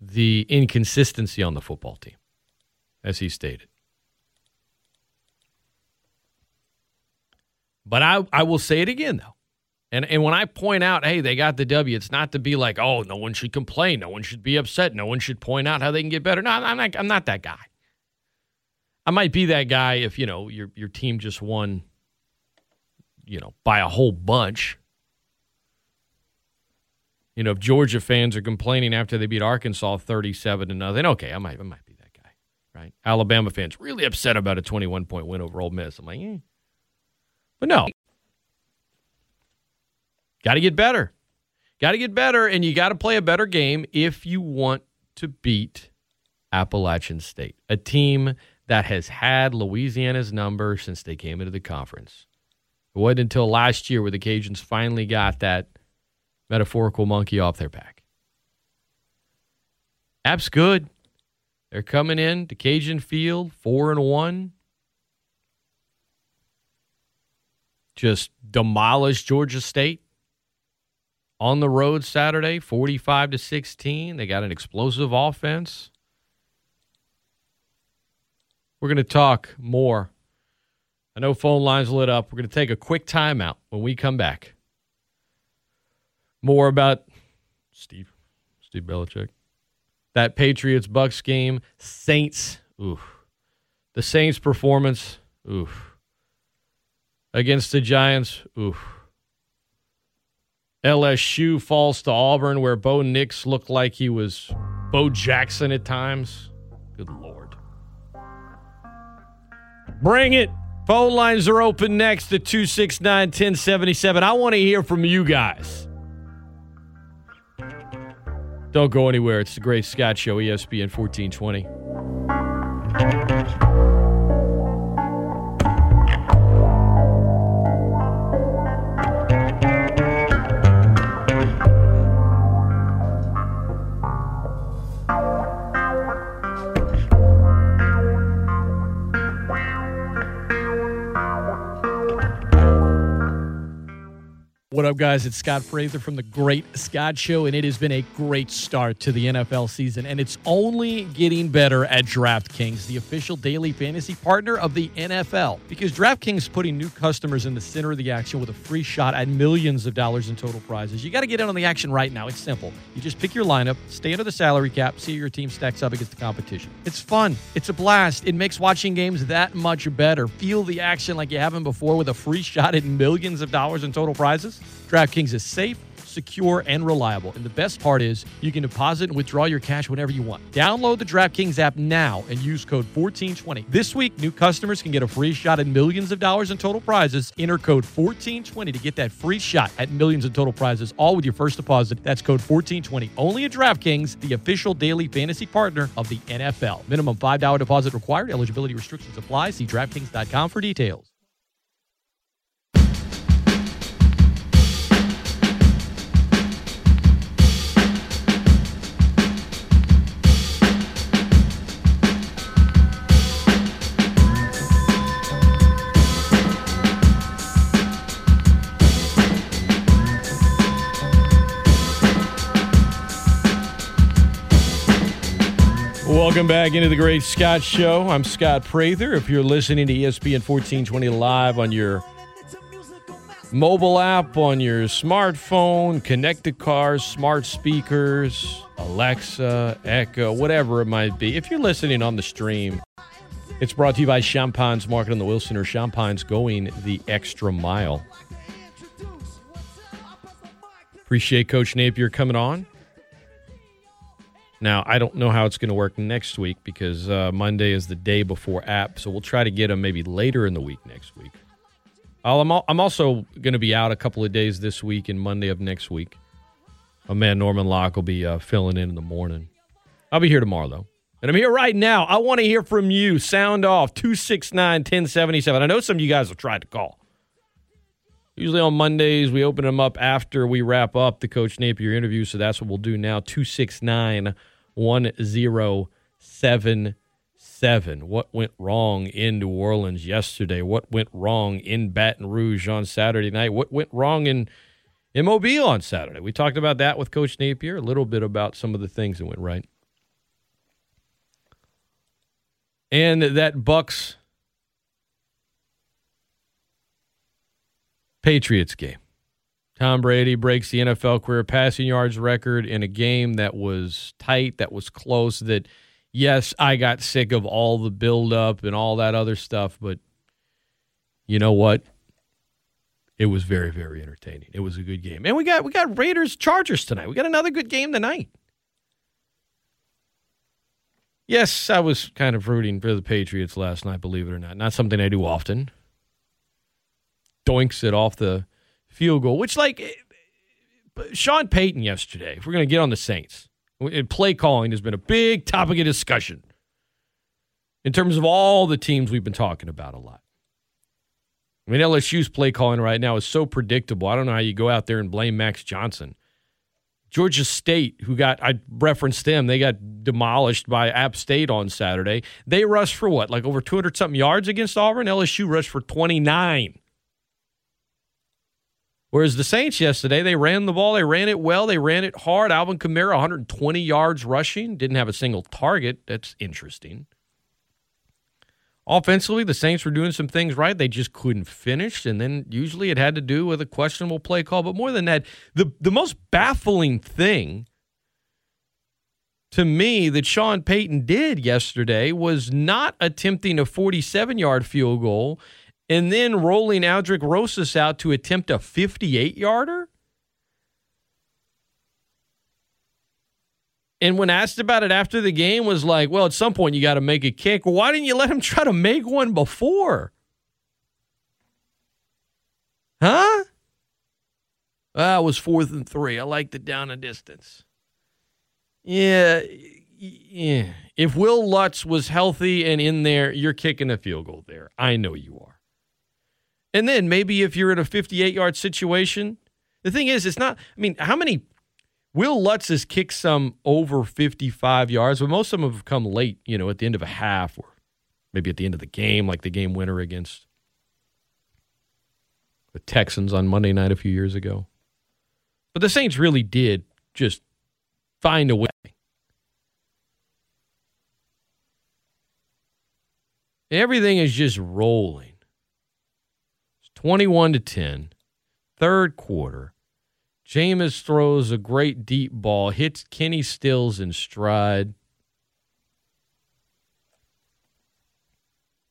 the inconsistency on the football team, as he stated. But I, I will say it again, though. And, and when I point out, hey, they got the W, it's not to be like, oh, no one should complain. No one should be upset. No one should point out how they can get better. No, I'm not, I'm not that guy. I might be that guy if, you know, your, your team just won, you know, by a whole bunch. You know, if Georgia fans are complaining after they beat Arkansas 37 to nothing, okay, I might, I might be that guy, right? Alabama fans really upset about a 21 point win over Ole Miss. I'm like, eh. But no, got to get better. Got to get better, and you got to play a better game if you want to beat Appalachian State, a team that has had Louisiana's number since they came into the conference. It wasn't until last year where the Cajuns finally got that metaphorical monkey off their back. App's good. They're coming in to Cajun Field, four and one. Just demolished Georgia State on the road Saturday, 45 to 16. They got an explosive offense. We're going to talk more. I know phone lines lit up. We're going to take a quick timeout when we come back. More about Steve, Steve Belichick. That Patriots Bucs game, Saints, oof. The Saints performance, oof. Against the Giants, oof. LSU falls to Auburn, where Bo Nix looked like he was Bo Jackson at times. Good Lord. Bring it. Phone lines are open next at 269 1077. I want to hear from you guys. Don't go anywhere. It's the Great Scott Show, ESPN 1420. What up, guys? It's Scott Prather from the Great Scott Show, and it has been a great start to the NFL season, and it's only getting better at DraftKings, the official daily fantasy partner of the NFL. Because DraftKings is putting new customers in the center of the action with a free shot at millions of dollars in total prizes. You got to get in on the action right now. It's simple. You just pick your lineup, stay under the salary cap, see your team stacks up against the competition. It's fun. It's a blast. It makes watching games that much better. Feel the action like you haven't before with a free shot at millions of dollars in total prizes. DraftKings is safe, secure, and reliable. And the best part is you can deposit and withdraw your cash whenever you want. Download the DraftKings app now and use code 1420. This week, new customers can get a free shot at millions of dollars in total prizes. Enter code 1420 to get that free shot at millions in total prizes, all with your first deposit. That's code 1420. Only at DraftKings, the official daily fantasy partner of the NFL. Minimum $5 deposit required. Eligibility restrictions apply. See DraftKings.com for details. Welcome back into the Great Scott Show. I'm Scott Prather. If you're listening to ESPN 1420 live on your mobile app, on your smartphone, connected cars, smart speakers, Alexa, Echo, whatever it might be, if you're listening on the stream, it's brought to you by Champagne's Market on the Wilson or Champagne's Going the Extra Mile. Appreciate Coach Napier coming on. Now, I don't know how it's going to work next week because uh, Monday is the day before app, so we'll try to get them maybe later in the week next week. I'll, I'm, I'm also going to be out a couple of days this week and Monday of next week. My man Norman Locke will be uh, filling in in the morning. I'll be here tomorrow, though. And I'm here right now. I want to hear from you. Sound off 269 1077. I know some of you guys have tried to call. Usually on Mondays, we open them up after we wrap up the Coach Napier interview. So that's what we'll do now 269 1077. What went wrong in New Orleans yesterday? What went wrong in Baton Rouge on Saturday night? What went wrong in, in Mobile on Saturday? We talked about that with Coach Napier, a little bit about some of the things that went right. And that Bucs Patriots game. Tom Brady breaks the NFL career passing yards record in a game that was tight, that was close. That, yes, I got sick of all the buildup and all that other stuff, but you know what? It was very, very entertaining. It was a good game, and we got we got Raiders Chargers tonight. We got another good game tonight. Yes, I was kind of rooting for the Patriots last night. Believe it or not, not something I do often doinks it off the field goal, which like eh, Sean Payton yesterday. If we're going to get on the Saints, eh, play calling has been a big topic of discussion in terms of all the teams we've been talking about a lot. I mean, LSU's play calling right now is so predictable. I don't know how you go out there and blame Max Johnson. Georgia State, who got, I referenced them, they got demolished by App State on Saturday. They rushed for what, like over 200 something yards against Auburn? LSU rushed for 29. Whereas the Saints yesterday, they ran the ball, they ran it well, they ran it hard. Alvin Kamara, 120 yards rushing, didn't have a single target. That's interesting. Offensively, the Saints were doing some things right. They just couldn't finish. And then usually it had to do with a questionable play call. But more than that, the, the most baffling thing to me that Sean Payton did yesterday was not attempting a 47 yard field goal and then rolling Aldrick Rosas out to attempt a 58 yarder. And when asked about it after the game, was like, well, at some point you got to make a kick. Why didn't you let him try to make one before? Huh? It was fourth and three. I liked it down a distance. Yeah, yeah. If Wil Lutz was healthy and in there, you're kicking a field goal there. I know you are. And then maybe if you're in a 58 yard situation, the thing is, it's not, I mean, how many Wil Lutz has kicked some over 55 yards, but most of them have come late, you know, at the end of a half or maybe at the end of the game, like the game winner against the Texans on Monday night a few years ago. But the Saints really did just find a way. Everything is just rolling. It's 21 to 10, third quarter. Jameis throws a great deep ball, hits Kenny Stills in stride.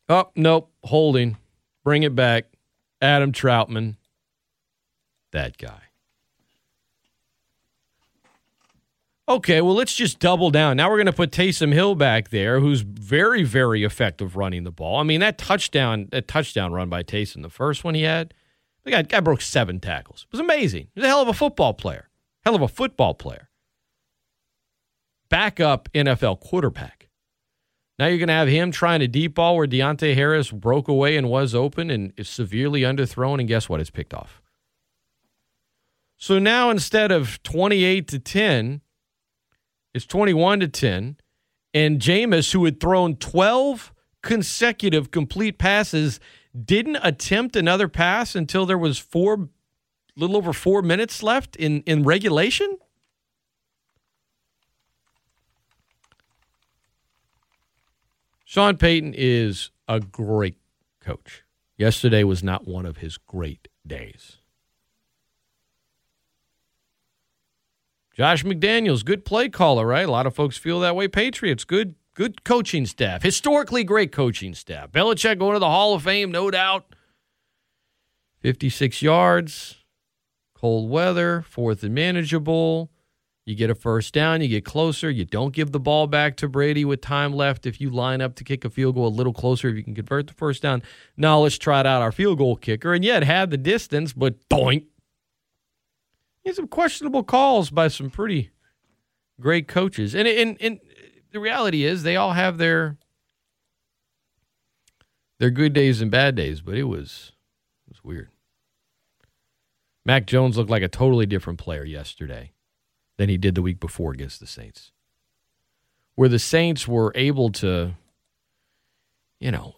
Oh, nope, holding. Bring it back. Adam Trautman, That guy. Okay, well, let's just double down. Now we're going to put Taysom Hill back there, who's very, very effective running the ball. I mean, that touchdown, that touchdown run by Taysom, the first one he had, the guy, guy broke seven tackles. It was amazing. He's a hell of a football player. Hell of a football player. Backup NFL quarterback. Now you're going to have him trying to deep ball where Deonte Harris broke away and was open and is severely underthrown, and guess what? It's picked off. So now instead of 28 to 10, it's 21 to 10. And Jameis, who had thrown 12 consecutive complete passes, didn't attempt another pass until there was four, little over four minutes left in, in regulation? Sean Payton is a great coach. Yesterday was not one of his great days. Josh McDaniels, good play caller, right? A lot of folks feel that way. Patriots, good, good coaching staff. Historically great coaching staff. Belichick going to the Hall of Fame, no doubt. 56 yards, cold weather, fourth and manageable. You get a first down, you get closer. You don't give the ball back to Brady with time left. If you line up to kick a field goal a little closer, if you can convert the first down. Now let's try it out our field goal kicker. And yet had the distance, but doink, some questionable calls by some pretty great coaches. And, and and the reality is they all have their their good days and bad days, but it was it was weird. Mac Jones looked like a totally different player yesterday than he did the week before against the Saints. Where the Saints were able to you know,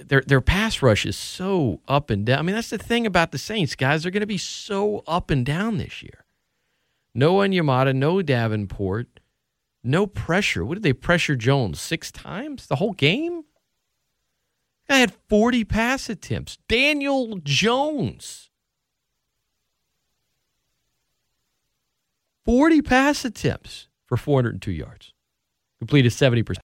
their their pass rush is so up and down. I mean, that's the thing about the Saints, guys. They're going to be so up and down this year. No Onyemata, no Davenport, no pressure. What did they pressure Jones six times the whole game? I had 40 pass attempts. Daniel Jones. 40 pass attempts for 402 yards. Completed 70%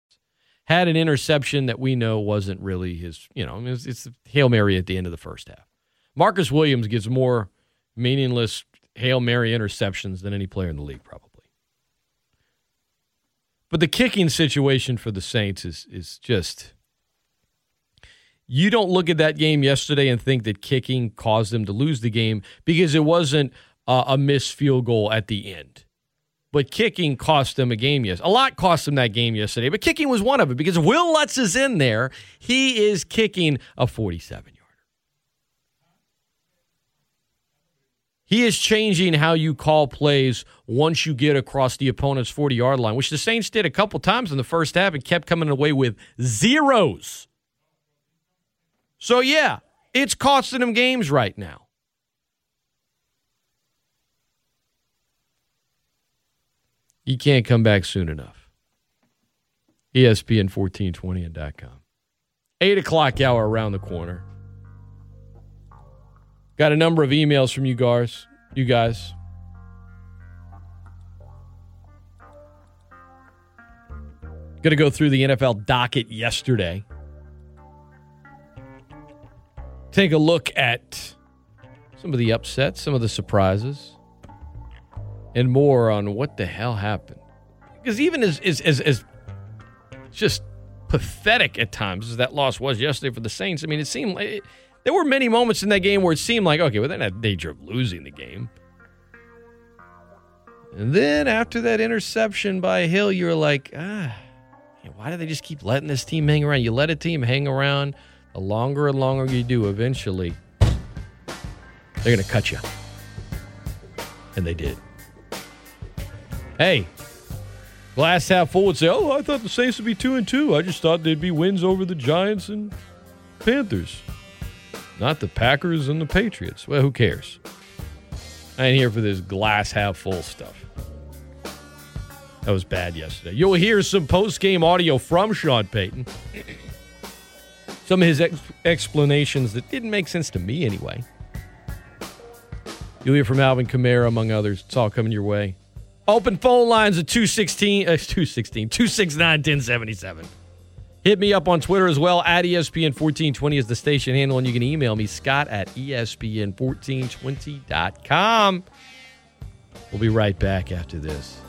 had an interception that we know wasn't really his, you know, it's, it's Hail Mary at the end of the first half. Marcus Williams gives more meaningless Hail Mary interceptions than any player in the league, probably. But the kicking situation for the Saints is is just you don't look at that game yesterday and think that kicking caused them to lose the game because it wasn't uh, a missed field goal at the end but kicking cost them a game yes. A lot cost them that game yesterday, but kicking was one of it because Wil Lutz is in there. He is kicking a 47 yarder. He is changing how you call plays once you get across the opponent's 40 yard line, which the Saints did a couple times in the first half and kept coming away with zeros. So, yeah, it's costing them games right now. You can't come back soon enough. ESPN 1420 and .com. Eight o'clock hour around the corner. Got a number of emails from you guys. You guys. Going to go through the NFL docket yesterday. Take a look at some of the upsets, some of the surprises, and more on what the hell happened. Because even as as as, as just pathetic at times as that loss was yesterday for the Saints, I mean, it seemed like it, there were many moments in that game where it seemed like okay, well, they're not in danger of losing the game. And then after that interception by Hill, you're like, ah, why do they just keep letting this team hang around? You let a team hang around, the longer and longer you do, eventually they're going to cut you. And they did. Hey, glass half full would say, "Oh, I thought the Saints would be two and two. I just thought they'd be wins over the Giants and Panthers, not the Packers and the Patriots." Well, who cares? I ain't here for this glass half full stuff. That was bad yesterday. You'll hear some post game audio from Sean Payton. Some of his ex- explanations that didn't make sense to me anyway. You'll hear from Alvin Kamara, among others. It's all coming your way. Open phone lines at 216, uh, 216, 269 1077. Hit me up on Twitter as well. At E ESPN1420 is the station handle, and you can email me, Scott at E ESPN1420.com. We'll be right back after this.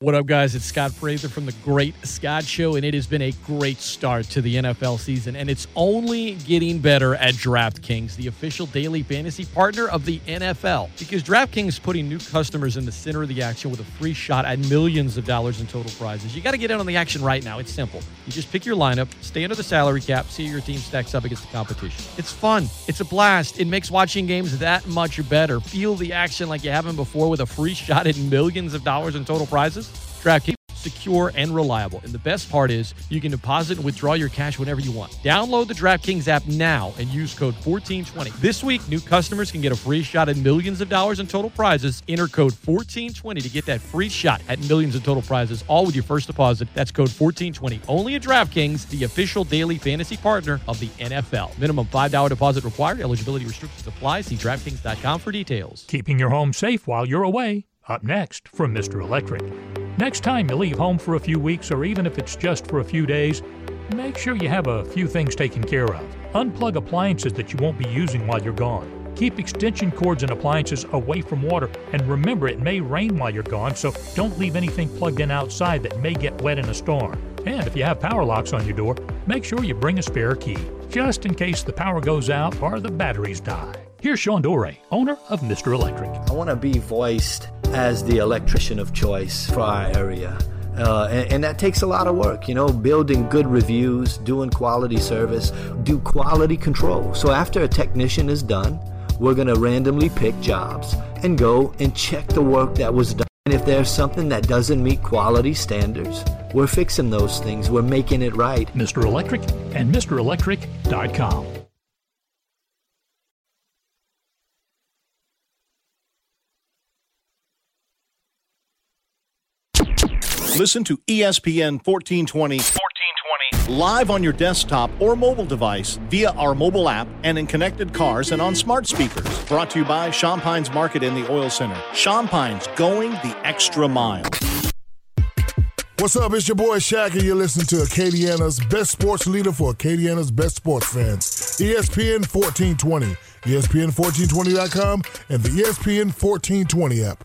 What up, guys? It's Scott Prather from the Great Scott Show, and it has been a great start to the NFL season, and it's only getting better at DraftKings, the official daily fantasy partner of the NFL. Because DraftKings is putting new customers in the center of the action with a free shot at millions of dollars in total prizes. You got to get in on the action right now. It's simple. You just pick your lineup, stay under the salary cap, see your team stacks up against the competition. It's fun. It's a blast. It makes watching games that much better. Feel the action like you haven't before with a free shot at millions of dollars in total prizes. DraftKings secure and reliable. And the best part is you can deposit and withdraw your cash whenever you want. Download the DraftKings app now and use code 1420. This week, new customers can get a free shot at millions of dollars in total prizes. Enter code 1420 to get that free shot at millions of total prizes, all with your first deposit. That's code 1420. Only at DraftKings, the official daily fantasy partner of the NFL. Minimum $5 deposit required. Eligibility restrictions apply. See DraftKings.com for details. Keeping your home safe while you're away. Up next from Mr. Electric. Next time you leave home for a few weeks or even if it's just for a few days, make sure you have a few things taken care of. Unplug appliances that you won't be using while you're gone. Keep extension cords and appliances away from water, and remember it may rain while you're gone, so don't leave anything plugged in outside that may get wet in a storm. And if you have power locks on your door, make sure you bring a spare key, just in case the power goes out or the batteries die. Here's Sean Dore, owner of Mr. Electric. I want to be voiced as the electrician of choice for our area. Uh, and, and, that takes a lot of work, you know, building good reviews, doing quality service, do quality control. So after a technician is done, we're going to randomly pick jobs and go and check the work that was done. And if there's something that doesn't meet quality standards, we're fixing those things. We're making it right. Mr. Electric and MrElectric.com. Listen to ESPN 1420, 1420 live on your desktop or mobile device via our mobile app and in connected cars and on smart speakers. Brought to you by Champagne's Market in the Oil Center. Champagne's going the extra mile. What's up? It's your boy Shaq, and you're listening to Acadiana's best sports leader for Acadiana's best sports fans. ESPN 1420, ESPN1420.com, and the ESPN 1420 app.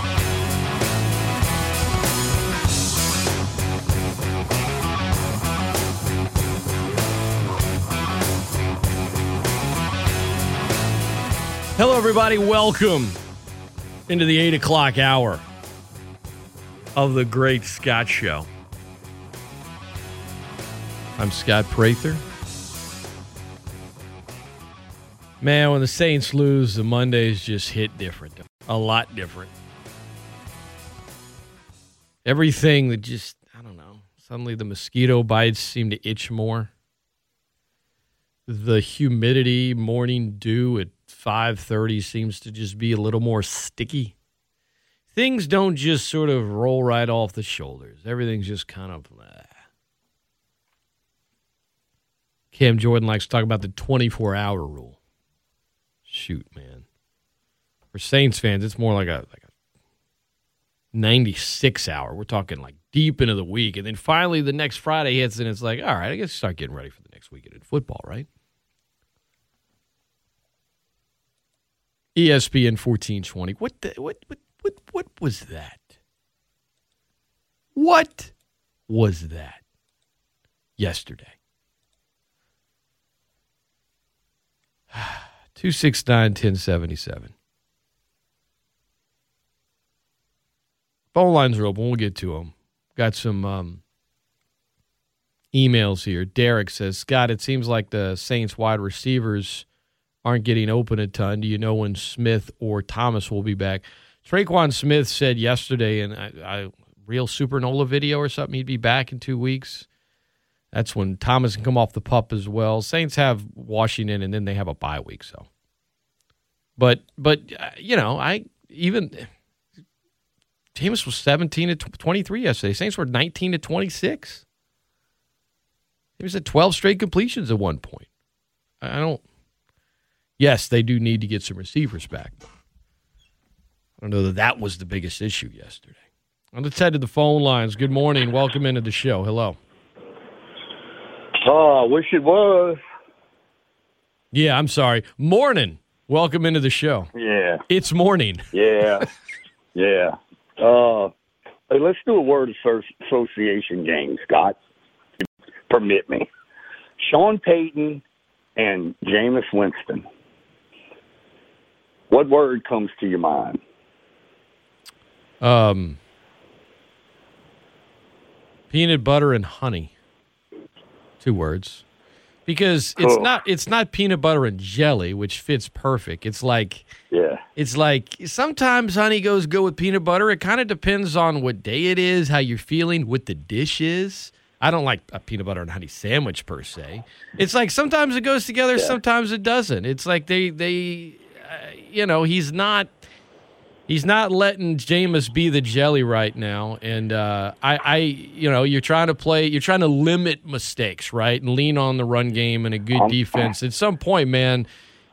Hello, everybody. Welcome into the 8 o'clock hour of the Great Scott Show. I'm Scott Prather. Man, when the Saints lose, the Mondays just hit different. A lot different. Everything that just, I don't know, suddenly the mosquito bites seem to itch more. The humidity, morning dew at 5:30 seems to just be a little more sticky. Things don't just sort of roll right off the shoulders. Everything's just kind of blah. Cam Jordan likes to talk about the 24-hour rule. Shoot, man. For Saints fans, it's more like a like a 96 hour. We're talking like deep into the week. And then finally the next Friday hits and it's like, all right, I guess start getting ready for the next weekend in football, right? ESPN 1420. What the, what what what what was that? What was that yesterday? 269 1077. Phone lines are open. We'll get to them. Got some um, emails here. Derek says, Scott, it seems like the Saints wide receivers aren't getting open a ton. Do you know when Smith or Thomas will be back? Tre'Quan Smith said yesterday in a, a real Supernola video or something, he'd be back in two weeks. That's when Thomas can come off the pup as well. Saints have Washington, and then they have a bye week. So, but but uh, you know, I even Jameis was seventeen to twenty three yesterday. Saints were nineteen to twenty six. He was at twelve straight completions at one point. I don't. Yes, they do need to get some receivers back. I don't know that that was the biggest issue yesterday. Let's head to the phone lines. Good morning. Welcome into the show. Hello. Oh, I wish it was. Yeah, I'm sorry. Morning. Welcome into the show. Yeah. It's morning. Yeah. yeah. Uh, hey, let's do a word association game, Scott. Permit me. Sean Payton and Jameis Winston. What word comes to your mind? Um, peanut butter and honey. Two words. Because it's Cool. not it's not peanut butter and jelly, which fits perfect. It's like Yeah. it's like sometimes honey goes good with peanut butter. It kind of depends on what day it is, how you're feeling, what the dish is. I don't like a peanut butter and honey sandwich per se. It's like sometimes it goes together, sometimes it doesn't. It's like they they you know, he's not he's not letting Jameis be the jelly right now. And uh, I, I, you know, you're trying to play, you're trying to limit mistakes, right, and lean on the run game and a good defense. At some point, man,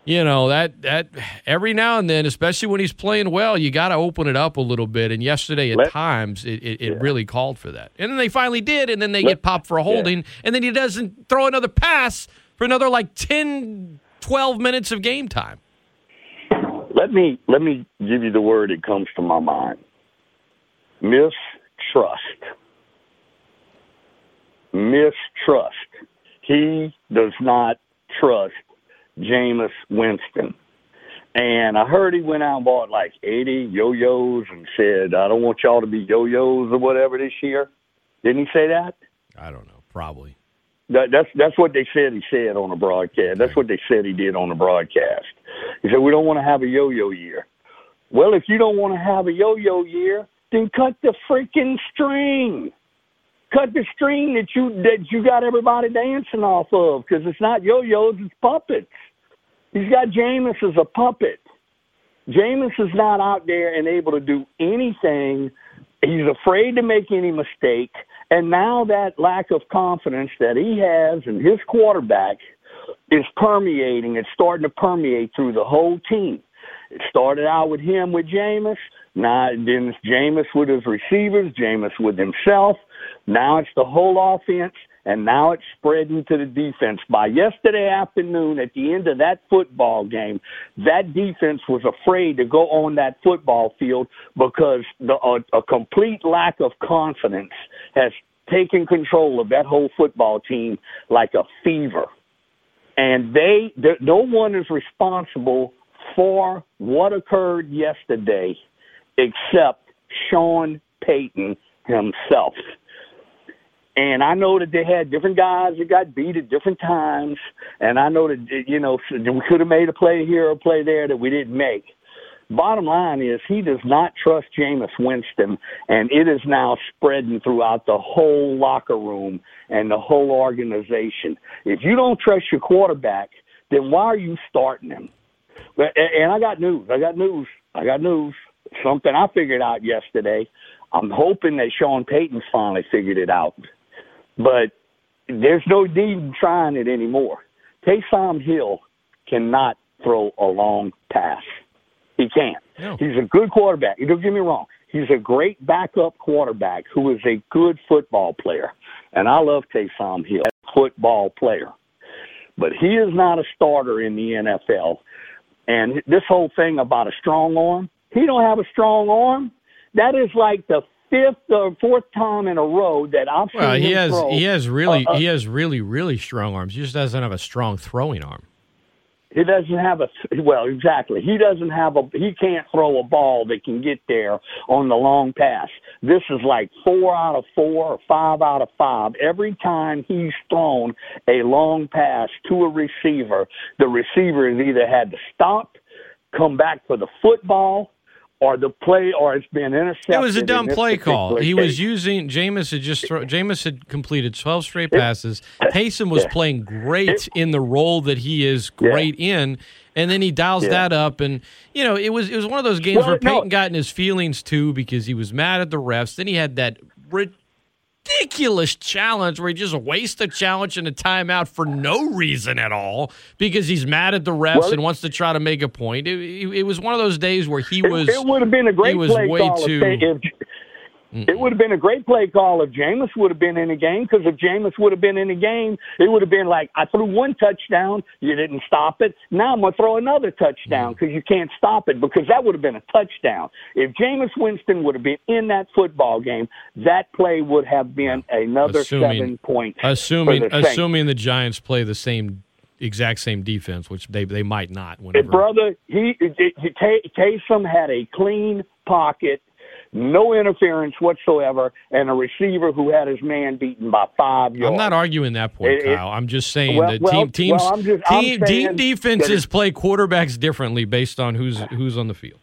you know that that every now and then, especially when he's playing well, you got to open it up a little bit. And yesterday, at Let- times, it, it, it really called for that. And then they finally did, and then they Let- get popped for a holding, and then he doesn't throw another pass for another like 10, 12 minutes of game time. Let me let me give you the word that comes to my mind. Mistrust. Mistrust. He does not trust Jameis Winston. And I heard he went out and bought like 80 yo-yos and said, I don't want y'all to be yo-yos or whatever this year. Didn't he say that? I don't know, probably. That, that's that's what they said he said on the broadcast. That's what they said he did on the broadcast. He said we don't want to have a yo-yo year. Well, if you don't want to have a yo-yo year, then cut the freaking string. Cut the string that you that you got everybody dancing off of because it's not yo-yos, it's puppets. He's got Jameis as a puppet. Jameis is not out there and able to do anything. He's afraid to make any mistake. And now that lack of confidence that he has in his quarterback is permeating. It's starting to permeate through the whole team. It started out with him with Jameis. Now then it's Jameis with his receivers, Jameis with himself. Now it's the whole offense, and now it's spreading to the defense. By yesterday afternoon, at the end of that football game, that defense was afraid to go on that football field because the, a, a complete lack of confidence has taken control of that whole football team like a fever. And they, no one is responsible for what occurred yesterday except Sean Payton himself. And I know that they had different guys that got beat at different times, and I know that you know we could have made a play here or a play there that we didn't make. Bottom line is he does not trust Jameis Winston, and it is now spreading throughout the whole locker room and the whole organization. If you don't trust your quarterback, then why are you starting him? And I got news. I got news. I got news. Something I figured out yesterday. I'm hoping that Sean Payton's finally figured it out. But there's no need in trying it anymore. Taysom Hill cannot throw a long pass. He can't. No. He's a good quarterback. Don't get me wrong. He's a great backup quarterback who is a good football player. And I love Taysom Hill, football player. But he is not a starter in the NFL. And this whole thing about a strong arm, he don't have a strong arm. That is like the fifth or fourth time in a row that I've seen Well, he him has he has really uh, he has really really strong arms. He just doesn't have a strong throwing arm. He doesn't have a well, exactly. He doesn't have a he can't throw a ball that can get there on the long pass. This is like four out of four or five out of five. Every time he's thrown a long pass to a receiver, the receiver has either had to stop, come back for the football, or the play, or it's been intercepted. It was a dumb play call. He case. was using Jameis had just throw, Jameis had completed twelve straight passes. Taysom was Yeah. playing great in the role that he is great in, and then he dials Yeah. that up. And you know, it was it was one of those games Well, where no. Payton got in his feelings too because he was mad at the refs. Then he had that ridiculous challenge where he just wastes a challenge and a timeout for no reason at all because he's mad at the refs Well, and wants to try to make a point. It, it, it was one of those days where he was. It, would have been a great he was play way call too. if, if it would have been a great play call if Jameis would have been in the game. Because if Jameis would have been in the game, it would have been like I threw one touchdown, you didn't stop it. Now I'm gonna throw another touchdown mm. because you can't stop it because that would have been a touchdown. If Jameis Winston would have been in that football game, that play would have been another seven points. assuming the assuming the Giants play the same exact same defense, which they they might not. Whenever brother, he, he, he Taysom had a clean pocket, no interference whatsoever, and a receiver who had his man beaten by five yards. I'm not arguing that point, It- it- Kyle. I'm just saying Well- that well- team teams well, just- team, team defenses play quarterbacks differently based on who's who's on the field.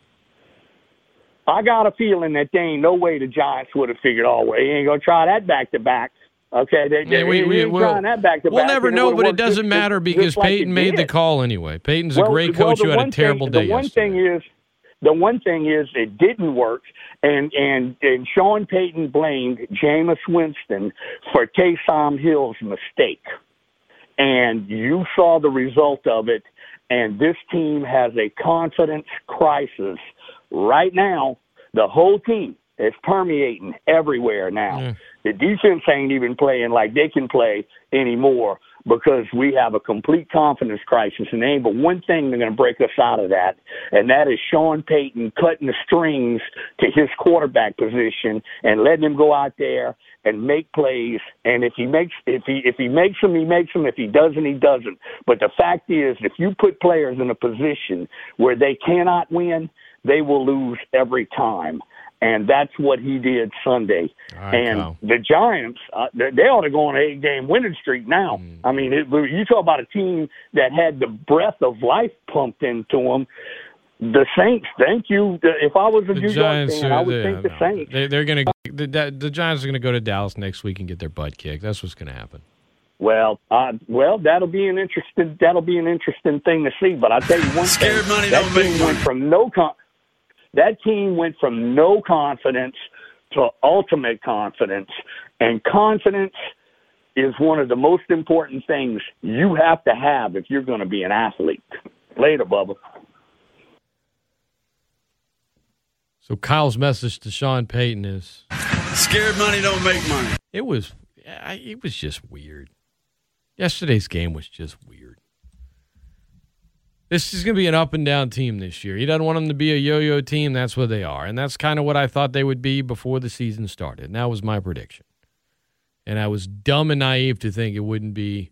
I got a feeling that there ain't no way the Giants would have figured, oh, well, he ain't going to try that back to back. Okay, they, they, Yeah, we, we, we'll, trying that back to we'll never know, but it doesn't just- matter because Payton it made the call anyway. Payton's a Well, great coach the who had a terrible thing, day The one yesterday. thing is, the one thing is, it didn't work, and and and Sean Payton blamed Jameis Winston for Taysom Hill's mistake, and you saw the result of it. And this team has a confidence crisis right now. The whole team is permeating everywhere now. The defense ain't even playing like they can play anymore because we have a complete confidence crisis. And ain't but one thing that's going to break us out of that, and that is Sean Payton cutting the strings to his quarterback position and letting him go out there and make plays. And if he makes if he if he makes them, he makes them. If he doesn't, he doesn't. But the fact is, if you put players in a position where they cannot win, they will lose every time. And that's what he did Sunday. right, and Kyle. the Giants, uh, they they ought to go on an eight-game winning streak now. Mm. I mean, it, you talk about a team that had the breath of life pumped into them. The Saints, thank you. If I was a The New York Giants, fan, are, I would they, think the no, Saints. They, they're going to the, the Giants are going to go to Dallas next week and get their butt kicked. That's what's going to happen. Well, uh, well, that'll be an interesting. That'll be an interesting thing to see. But I tell you one Scared thing: money that don't make team money. went from no con- That team went from no confidence to ultimate confidence, and confidence is one of the most important things you have to have if you're going to be an athlete. Later, Bubba. So Kyle's message to Sean Payton is Scared money don't make money. it was it was just weird. Yesterday's game was just weird. This is going to be an up and down team this year. He doesn't want them to be a yo-yo team. That's what they are, and that's kind of what I thought they would be before the season started. And that was my prediction. And I was dumb and naive to think it wouldn't be,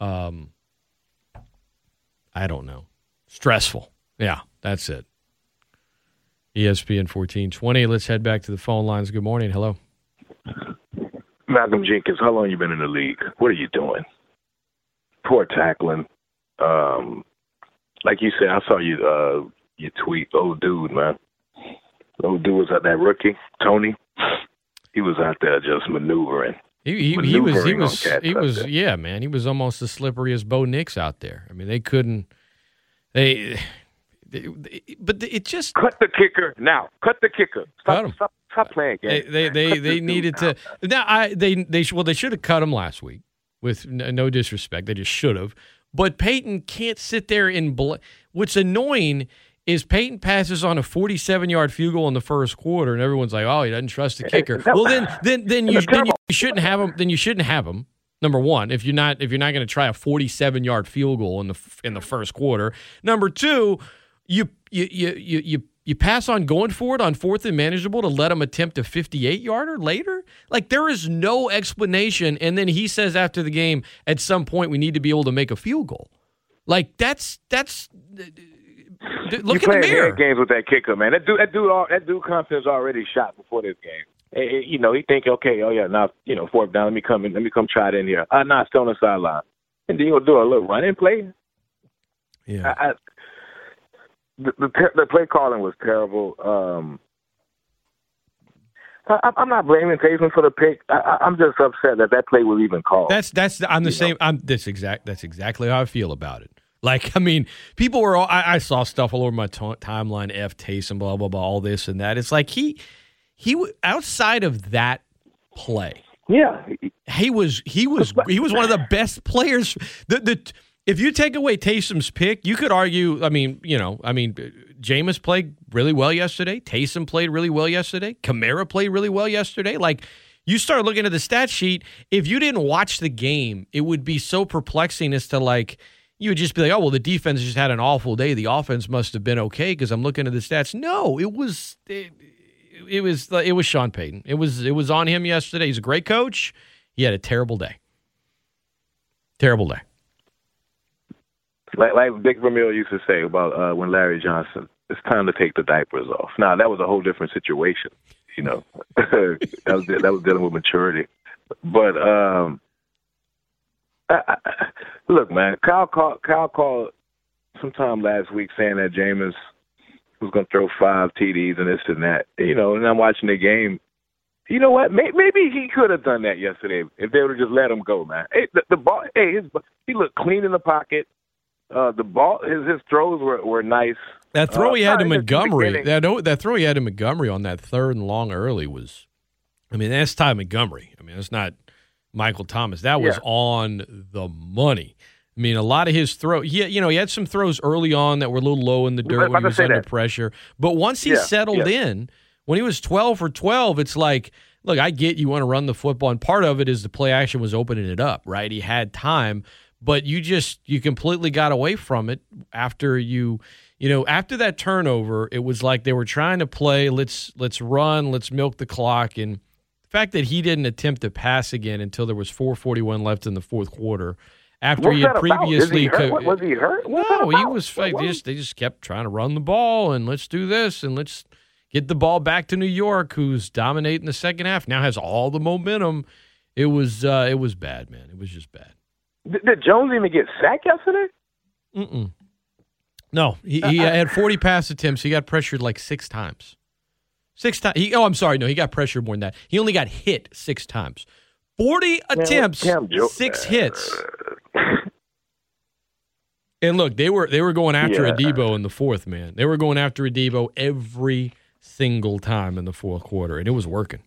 um, I don't know, stressful. Yeah, that's it. ESPN fourteen twenty. Let's head back to the phone lines. Good morning. Hello. Malcolm Jenkins, how long you been in the league? What are you doing? Poor tackling. Um, like you said, I saw you uh you tweet, old dude, man. Old dude was out that rookie, Tony. He was out there just maneuvering. He, he, he was he was he was yeah man he was almost as slippery as Bo Nix out there. I mean they couldn't they, they, they but it just cut the kicker now. Cut the kicker. Stop, cut him. Stop, stop playing games. They they they, they needed to now I they they well they should have cut him last week with no disrespect they just should have. But Payton can't sit there and bl- what's annoying is Payton passes on a 47 yard field goal in the first quarter, and everyone's like, "Oh, he doesn't trust the kicker." Well, then, then, then you, then you shouldn't have him. Then you shouldn't have him. Number one, if you're not if you're not going to try a 47 yard field goal in the in the first quarter. Number two, you you you you you. You pass on going for it on fourth and manageable to let him attempt a 58 yarder later? Like, there is no explanation. And then he says after the game, at some point, we need to be able to make a field goal. Like, that's, that's, Look you in the mirror. games with that kicker, man. That dude, that dude, that dude, confidence already shot before this game. Hey, you know, he think, okay, oh yeah, now you know, fourth down. Let me come in. Let me come try it in here. Ah, uh, nah, still on the sideline, and then he'll do a little running play. Yeah. I, The, the the play calling was terrible. Um, I, I'm not blaming Taysom for the pick. I, I'm just upset that that play was even called. That's that's I'm the you same. Know? I'm this exact. That's exactly how I feel about it. Like, I mean, people were all, I, I saw stuff all over my t- timeline, F Taysom, blah, blah, blah, all this and that. It's like he, he, outside of that play. Yeah. He was, he was, he was one of the best players. The, the, if you take away Taysom's pick, you could argue, I mean, you know, I mean, Jameis played really well yesterday. Taysom played really well yesterday. Kamara played really well yesterday. Like, you start looking at the stat sheet. If you didn't watch the game, it would be so perplexing as to like, you would just be like, oh, well, the defense just had an awful day. The offense must have been okay because I'm looking at the stats. No, it was it, it was it was Sean Payton. It was it was on him yesterday. He's a great coach. He had a terrible day. Terrible day. Like like Dick Vermeil used to say about uh, when Larry Johnson, it's time to take the diapers off. Now that was a whole different situation. You know, that was that was dealing with maturity. But um, I, I, look, man, Kyle called Kyle called sometime last week saying that Jameis was going to throw five TDs and this and that. You know, and I'm watching the game. You know what? Maybe he could have done that yesterday if they would have just let him go, man. Hey, the, the ball. Hey, his, he looked clean in the pocket. Uh, the ball, his his throws were, were nice. That throw uh, he had to Montgomery. That that throw he had to Montgomery on that third and long early was. I mean, that's Ty Montgomery. I mean, it's not Michael Thomas. That was yeah. on the money. I mean, a lot of his throw. He, you know, he had some throws early on that were a little low in the dirt when he was under that. pressure. But once he yeah, settled yeah. in, when he was twelve for twelve, it's like, look, I get you want to run the football, and part of it is the play action was opening it up, right? He had time, but you just you completely got away from it after you, you know, after that turnover. It was like they were trying to play. Let's let's run. Let's milk the clock and the fact that he didn't attempt to pass again until there was 441 left in the fourth quarter after What's he had previously he co- was he hurt? What's no, he was like, they just they just kept trying to run the ball and let's do this and let's get the ball back to New York who's dominating the second half now has all the momentum. It was uh, it was bad, man. It was just bad. Did, did Jones even get sacked yesterday? Mm-mm. No, he, he uh-uh. had 40 pass attempts. He got pressured like six times. Six times. He, oh, I'm sorry. No, he got pressured more than that. He only got hit six times. 40 attempts, six uh, hits. And look, they were they were going after yeah. Adebo in the fourth, man. They were going after Adebo every single time in the fourth quarter, and it was working.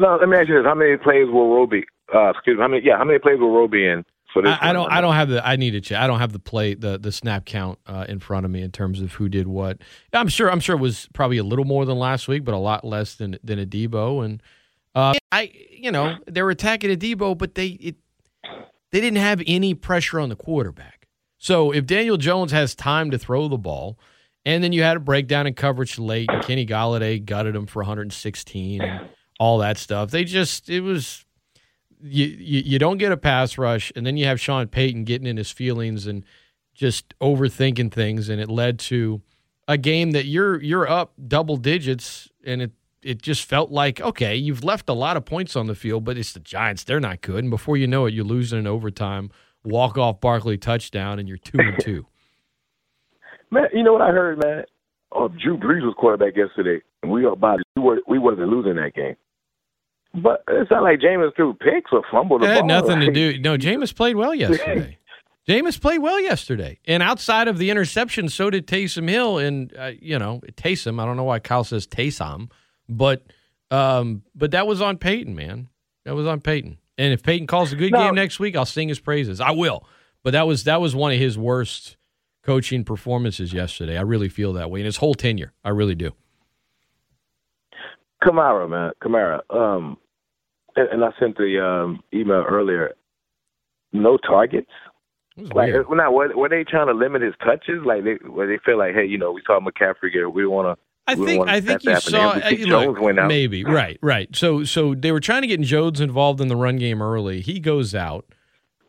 No, let me ask you this: How many plays will Roby? Uh, excuse me. How many? Yeah, how many plays will Roby in for this? I, I don't. I don't have the. I need to check. I don't have the play the the snap count uh, in front of me in terms of who did what. I'm sure. I'm sure it was probably a little more than last week, but a lot less than than Adebo. And uh, I, you know, they were attacking Adebo, but they it they didn't have any pressure on the quarterback. So if Daniel Jones has time to throw the ball, and then you had a breakdown in coverage late, and Kenny Golladay gutted him for 116 and all that stuff. They just it was you, you, you don't get a pass rush, and then you have Sean Payton getting in his feelings and just overthinking things, and it led to a game that you're you're up double digits, and it it just felt like okay, you've left a lot of points on the field, but it's the Giants; they're not good. And before you know it, you're losing in overtime, walk off Barkley touchdown, and you're two and two. Man, you know what I heard, man? Oh, Drew Brees was quarterback yesterday, and we about we were we wasn't losing that game. But it's not like Jameis threw picks or fumbled the It had ball. nothing to do. No, Jameis played well yesterday. Jameis played well yesterday, and outside of the interception, so did Taysom Hill. And uh, you know, Taysom. I don't know why Kyle says Taysom, but um, but that was on Payton, man. That was on Payton. And if Payton calls a good No. game next week, I'll sing his praises. I will. But that was that was one of his worst coaching performances yesterday. I really feel that way in his whole tenure. I really do. Kamara, man, Kamara. Um, and, and I sent the um, email earlier. No targets. Like, weird. now were, were they trying to limit his touches? Like, they, where they feel like, hey, you know, we saw McCaffrey get, we want to. I think I think you saw see uh, look, maybe right right. So so they were trying to get Jones involved in the run game early. He goes out.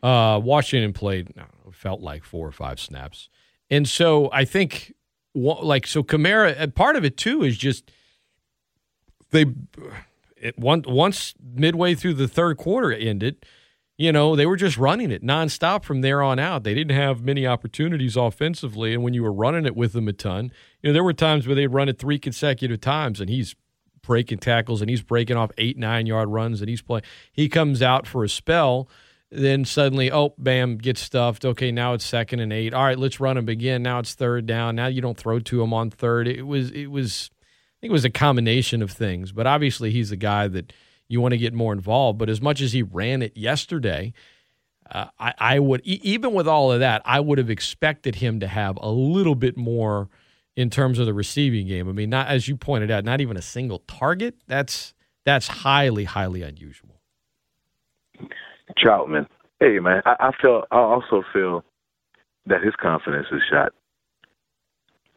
Uh, Washington played I don't know, felt like four or five snaps, and so I think like so Kamara. Part of it too is just they it, once midway through the third quarter ended. You know, they were just running it nonstop from there on out. They didn't have many opportunities offensively. And when you were running it with them a ton, you know, there were times where they'd run it three consecutive times and he's breaking tackles and he's breaking off eight, nine yard runs and he's playing. He comes out for a spell. Then suddenly, oh, bam, gets stuffed. Okay, now it's second and eight. All right, let's run him again. Now it's third down. Now you don't throw to him on third. It was, it was, think it was a combination of things. But obviously, he's a guy that you want to get more involved. But as much as he ran it yesterday, uh, I, I would even with all of that, I would have expected him to have a little bit more in terms of the receiving game. I mean, not as you pointed out, not even a single target. That's that's highly highly unusual. Trautman. Hey, man, I, I feel. I also feel that his confidence is shot.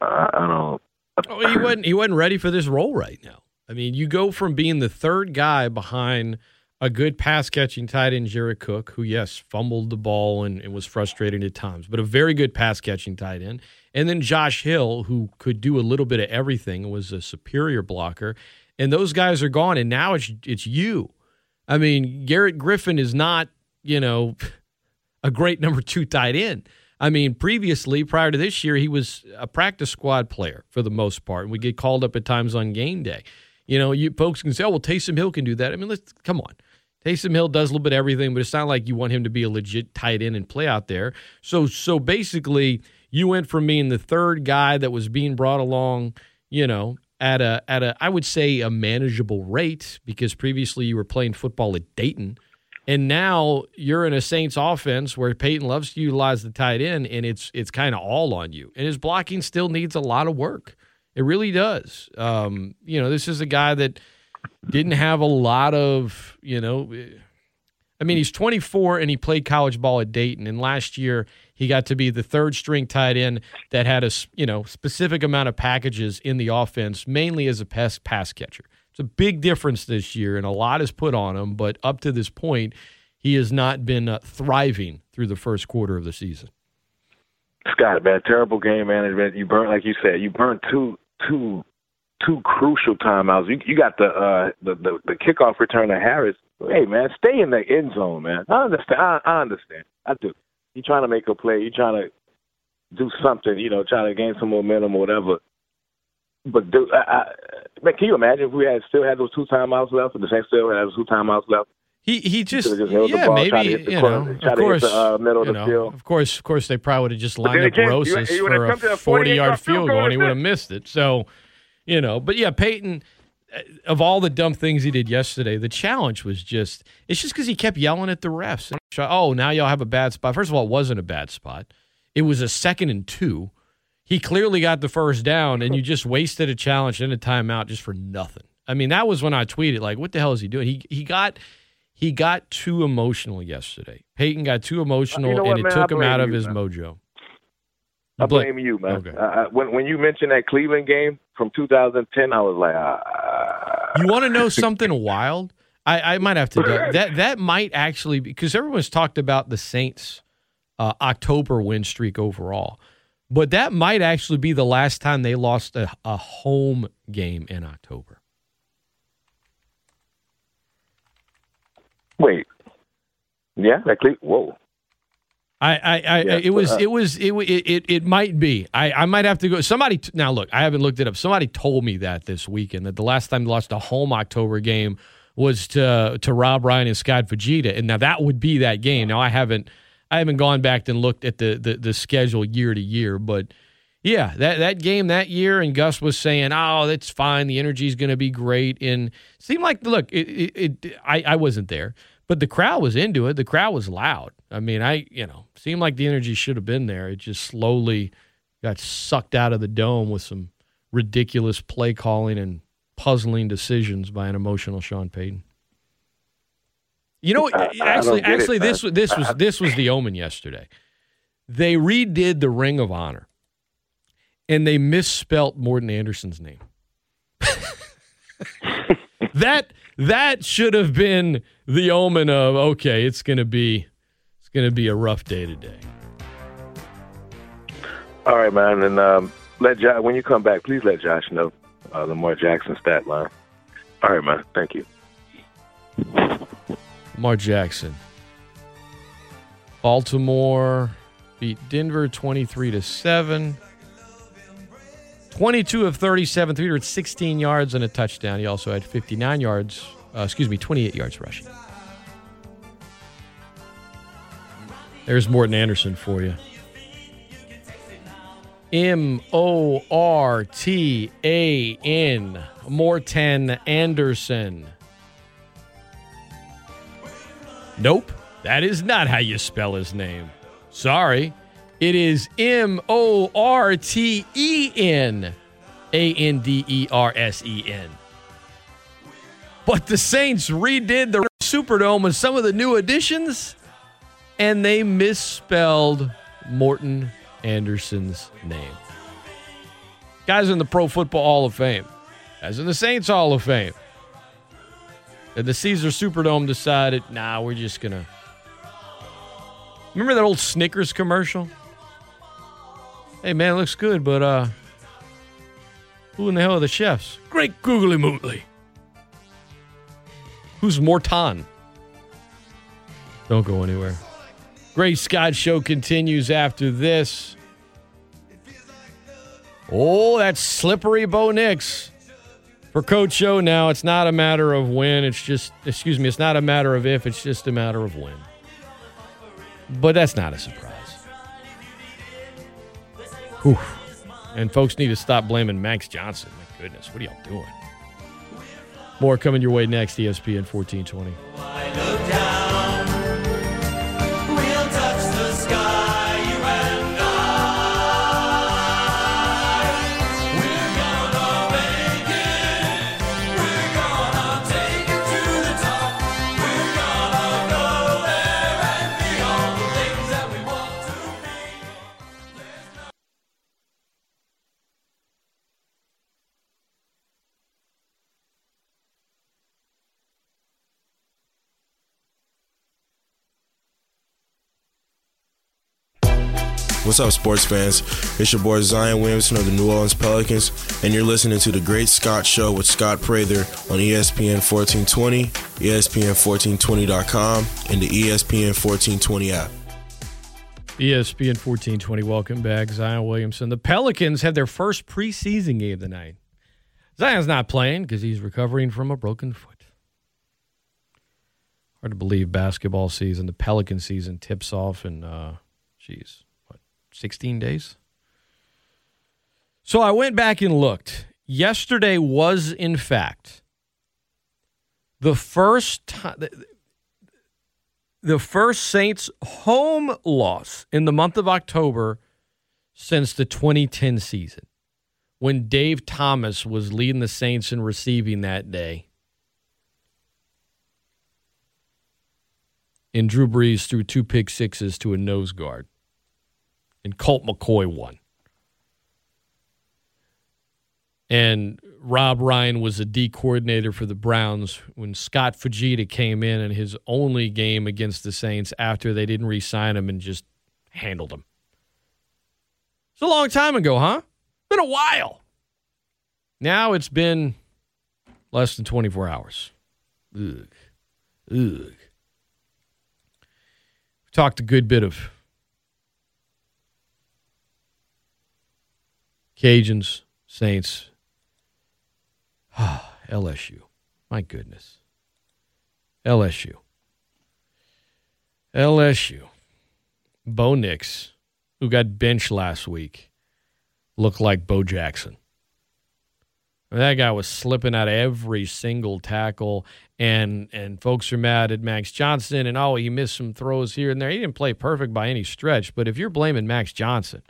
I, I don't. Oh, he wasn't he wasn't ready for this role right now. I mean, you go from being the third guy behind a good pass catching tight end, Jared Cook, who yes fumbled the ball and, and was frustrating at times, but a very good pass catching tight end, and then Josh Hill, who could do a little bit of everything was a superior blocker, and those guys are gone, and now it's it's you. I mean, Garrett Griffin is not you know a great number two tight end. I mean, previously, prior to this year, he was a practice squad player for the most part, and we get called up at times on game day. You know, you folks can say, "Oh, well, Taysom Hill can do that." I mean, let's come on. Taysom Hill does a little bit of everything, but it's not like you want him to be a legit tight end and play out there. So, so basically, you went from being the third guy that was being brought along, you know, at a at a I would say a manageable rate because previously you were playing football at Dayton. And now you're in a Saints offense where Payton loves to utilize the tight end, and it's it's kind of all on you. And his blocking still needs a lot of work. It really does. Um, you know, this is a guy that didn't have a lot of, you know, I mean, he's 24 and he played college ball at Dayton. And last year he got to be the third string tight end that had a, you know specific amount of packages in the offense, mainly as a pass pass catcher. It's a big difference this year, and a lot is put on him. But up to this point, he has not been uh, thriving through the first quarter of the season. Scott, man, terrible game management. You burnt, like you said, you burnt two two two crucial timeouts. You you got the uh the the, the kickoff return to Harris. Hey man, stay in the end zone, man. I understand. I, I understand. I do. You trying to make a play. You trying to do something. You know, trying to gain some momentum or whatever. But do, I, I, can you imagine if we had still had those two timeouts left, or the Saints still had those two timeouts left? He he just, just held the yeah ball, maybe tried to hit the you corner, know of course the, uh, of you know, of course of course they probably would have just lined up again, Rosas you for a a 40 48 yard field goal and he would have missed it. So you know, but yeah, Payton. uh, Of all the dumb things he did yesterday, the challenge was just it's just because he kept yelling at the refs. Oh, now y'all have a bad spot. First of all, it wasn't a bad spot. It was a second and two. He clearly got the first down, and you just wasted a challenge and a timeout just for nothing. I mean, that was when I tweeted, like, what the hell is he doing? He he got he got too emotional yesterday. Payton got too emotional, You know what, and it man? took him out of you, his man. mojo. I Bla- blame you, man. Okay. I, when when you mentioned that Cleveland game from 2010, I was like, ah. You want to know something wild? I, I might have to do that. That might actually because everyone's talked about the Saints' uh, October win streak overall, but that might actually be the last time they lost a, a home game in October. Wait. Yeah, like whoa. I, I, I yeah, it, was, uh, it was, it it, it, might be. I, I might have to go. Somebody t- now look. I haven't looked it up. Somebody told me that this weekend that the last time they lost a home October game was to to Rob Ryan and Scott Fujita and now that would be that game. Now I haven't I haven't gone back and looked at the the, the schedule year to year, but yeah, that that game that year, and Gus was saying, "Oh, that's fine. The energy's going to be great." And seemed like, look, it, it, it I, I wasn't there, but the crowd was into it. The crowd was loud. I mean, I, you know, seemed like the energy should have been there. It just slowly got sucked out of the dome with some ridiculous play calling and puzzling decisions by an emotional Sean Payton. You know, I- I actually, it, actually, this man. this was this was the omen yesterday. They redid the Ring of Honor, and they misspelt Morten Andersen's name. that that should have been the omen of okay, it's gonna be it's gonna be a rough day today. All right, man, and um, let Josh when you come back, please let Josh know uh, Lamar Jackson stat line. All right, man. Thank you. Lamar Jackson. Baltimore beat Denver 23 to 7. 22 of 37, 316 yards and a touchdown. He also had 59 yards, uh, excuse me, 28 yards rushing. There's Morton Anderson for you. M O R T A N. Morton Anderson. Nope, that is not how you spell his name. Sorry. It is M O R T E N A N D E R S E N. But the Saints redid the Superdome with some of the new additions, and they misspelled Morten Andersen's name. Guys in the Pro Football Hall of Fame, guys in the Saints Hall of Fame. And the Caesar Superdome decided, nah, we're just gonna. Remember that old Snickers commercial? Hey man, it looks good, but uh, who in the hell are the chefs? Great googly moogly. Who's Morton? Don't go anywhere. Great Scott Show continues after this. Oh, that's slippery Bo Nix. For Coach O now, it's not a matter of when, it's just, excuse me, it's not a matter of if, it's just a matter of when. But that's not a surprise. Whew. And folks need to stop blaming Max Johnson. My goodness, what are y'all doing? More coming your way next, ESPN 1420. What's up, sports fans? It's your boy Zion Williamson of the New Orleans Pelicans, and you're listening to The Great Scott Show with Scott Prather on ESPN 1420, ESPN1420.com, and the ESPN 1420 app. ESPN 1420, welcome back. Zion Williamson. The Pelicans had their first preseason game tonight. Zion's not playing because he's recovering from a broken foot. Hard to believe basketball season, the Pelican season tips off and, uh, geez, 16 days? So I went back and looked. Yesterday was, in fact, the first time the first Saints home loss in the month of October since the 2010 season when Dave Thomas was leading the Saints in receiving that day. And Drew Brees threw two pick sixes to a nose guard. And Colt McCoy won. And Rob Ryan was a D coordinator for the Browns when Scott Fujita came in in his only game against the Saints after they didn't re sign him and just handled him. It's a long time ago, huh? Been a while. Now it's been less than 24 hours. Ugh. Ugh. talked a good bit of Cajuns, Saints, LSU. My goodness. LSU. LSU. Bo Nix, who got benched last week, looked like Bo Jackson. That guy was slipping out every single tackle, and and folks are mad at Max Johnson, and oh, he missed some throws here and there. He didn't play perfect by any stretch, but if you're blaming Max Johnson,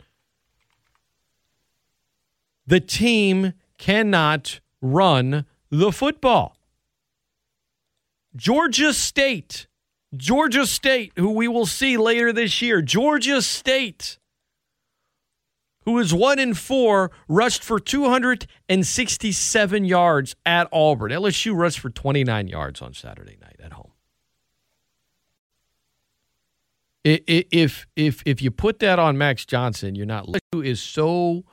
the team cannot run the football. Georgia State, Georgia State, who we will see later this year, Georgia State who is one in four, rushed for 267 yards at Auburn. LSU rushed for 29 yards on Saturday night at home. If if if you put that on Max Johnson, you're not. LSU is so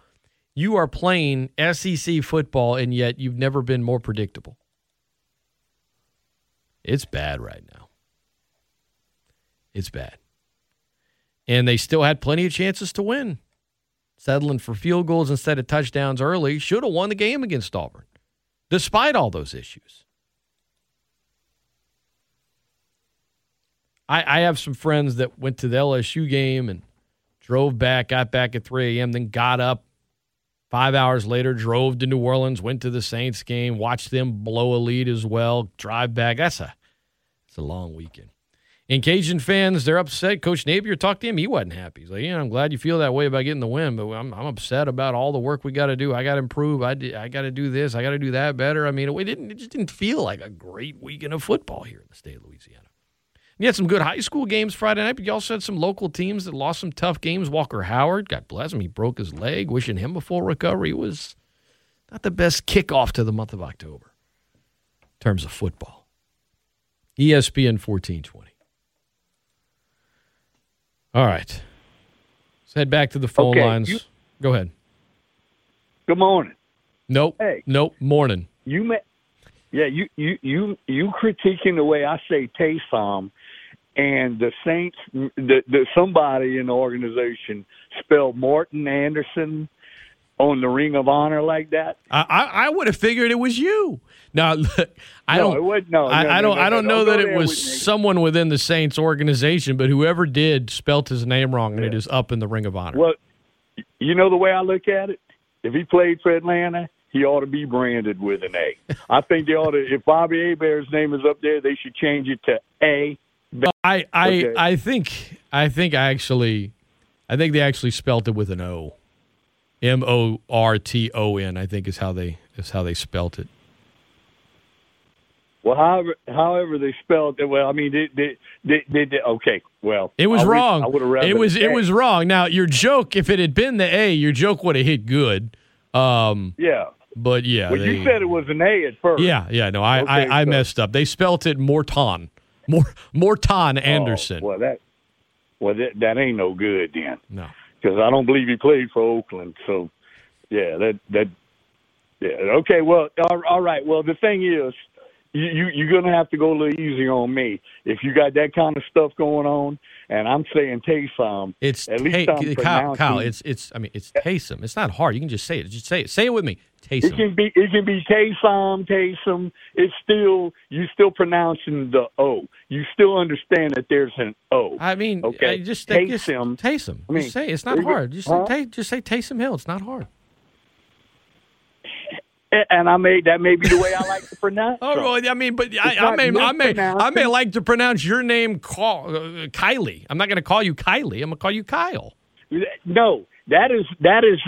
you are playing SEC football, and yet you've never been more predictable. It's bad right now. It's bad. And they still had plenty of chances to win settling for field goals instead of touchdowns early, should have won the game against Auburn, despite all those issues. I, I have some friends that went to the LSU game and drove back, got back at 3 a.m., then got up five hours later, drove to New Orleans, went to the Saints game, watched them blow a lead as well, drive back. That's a, it's a long weekend. And Cajun fans, they're upset. Coach Napier talked to him. He wasn't happy. He's like, yeah, I'm glad you feel that way about getting the win, but I'm, I'm upset about all the work we got to do. I got to improve. I, I got to do this. I got to do that better. I mean, it didn't. It just didn't feel like a great weekend of football here in the state of Louisiana. You had some good high school games Friday night, but you also had some local teams that lost some tough games. Walker Howard, God bless him, he broke his leg. Wishing him a full recovery. It was not the best kickoff to the month of October in terms of football. ESPN 1420. All right. Let's head back to the phone Okay, lines. you- Go ahead. Good morning. Nope. Hey. Nope. Morning. You may, yeah, you you you you critiquing the way I say Taysom, and the Saints, the, the somebody in the organization spelled Morton Anderson on the Ring of Honor like that. I, I, would have figured it was you. Now, look, I No, don't. wasn't- no, I, no, I don't. I don't no, know don't that it was with someone within the Saints organization, but whoever did spelt his name wrong, and it is up in the Ring of Honor. Well, you know the way I look at it. If he played for Atlanta, he ought to be branded with an A. I think they ought to. If Bobby Hebert's name is up there, they should change it to A. I I Okay. I think I think I actually I think they actually spelt it with an O. M O R T O N, I think is how they is how they spelt it. Well, however, however they spelled it. Well, I mean, they, they, they, they, they- okay. Well, It was I wish- wrong. I would have rather it was it was wrong. Now your joke, if it had been the A, your joke would have hit good. Um, Yeah. but yeah, well, they, you said it was an A at first. yeah, yeah. No, I Okay, I, I so- messed up. They spelt it Morton, Mor Morton oh, Anderson. Oh, well, that well that that ain't no good then. No. because I don't believe he played for Oakland. So, yeah, that that yeah. Okay, well, all, all right. Well, the thing is, you, you you're gonna have to go a little easy on me if you got that kind of stuff going on. And I'm saying Taysom. It's at least Ta- I'm Kyle, Kyle. It's it's. I mean, it's Taysom. It's not hard. You can just say it. Just say it. Say it with me. It can be it can be Taysom, Taysom. It's still you still pronouncing the O. You still understand that there's an O. I mean, okay, I just think just Taysom. Taysom. I mean, just say it's not go- hard. Just huh? say just say Taysom Hill. It's not hard. and I may that may be the way I like to pronounce. Oh, well, I mean, but I, I may, I may, I may like to pronounce your name, call, uh, Kylie. I'm not going to call you Kylie. I'm going to call you Kyle. No, that is that is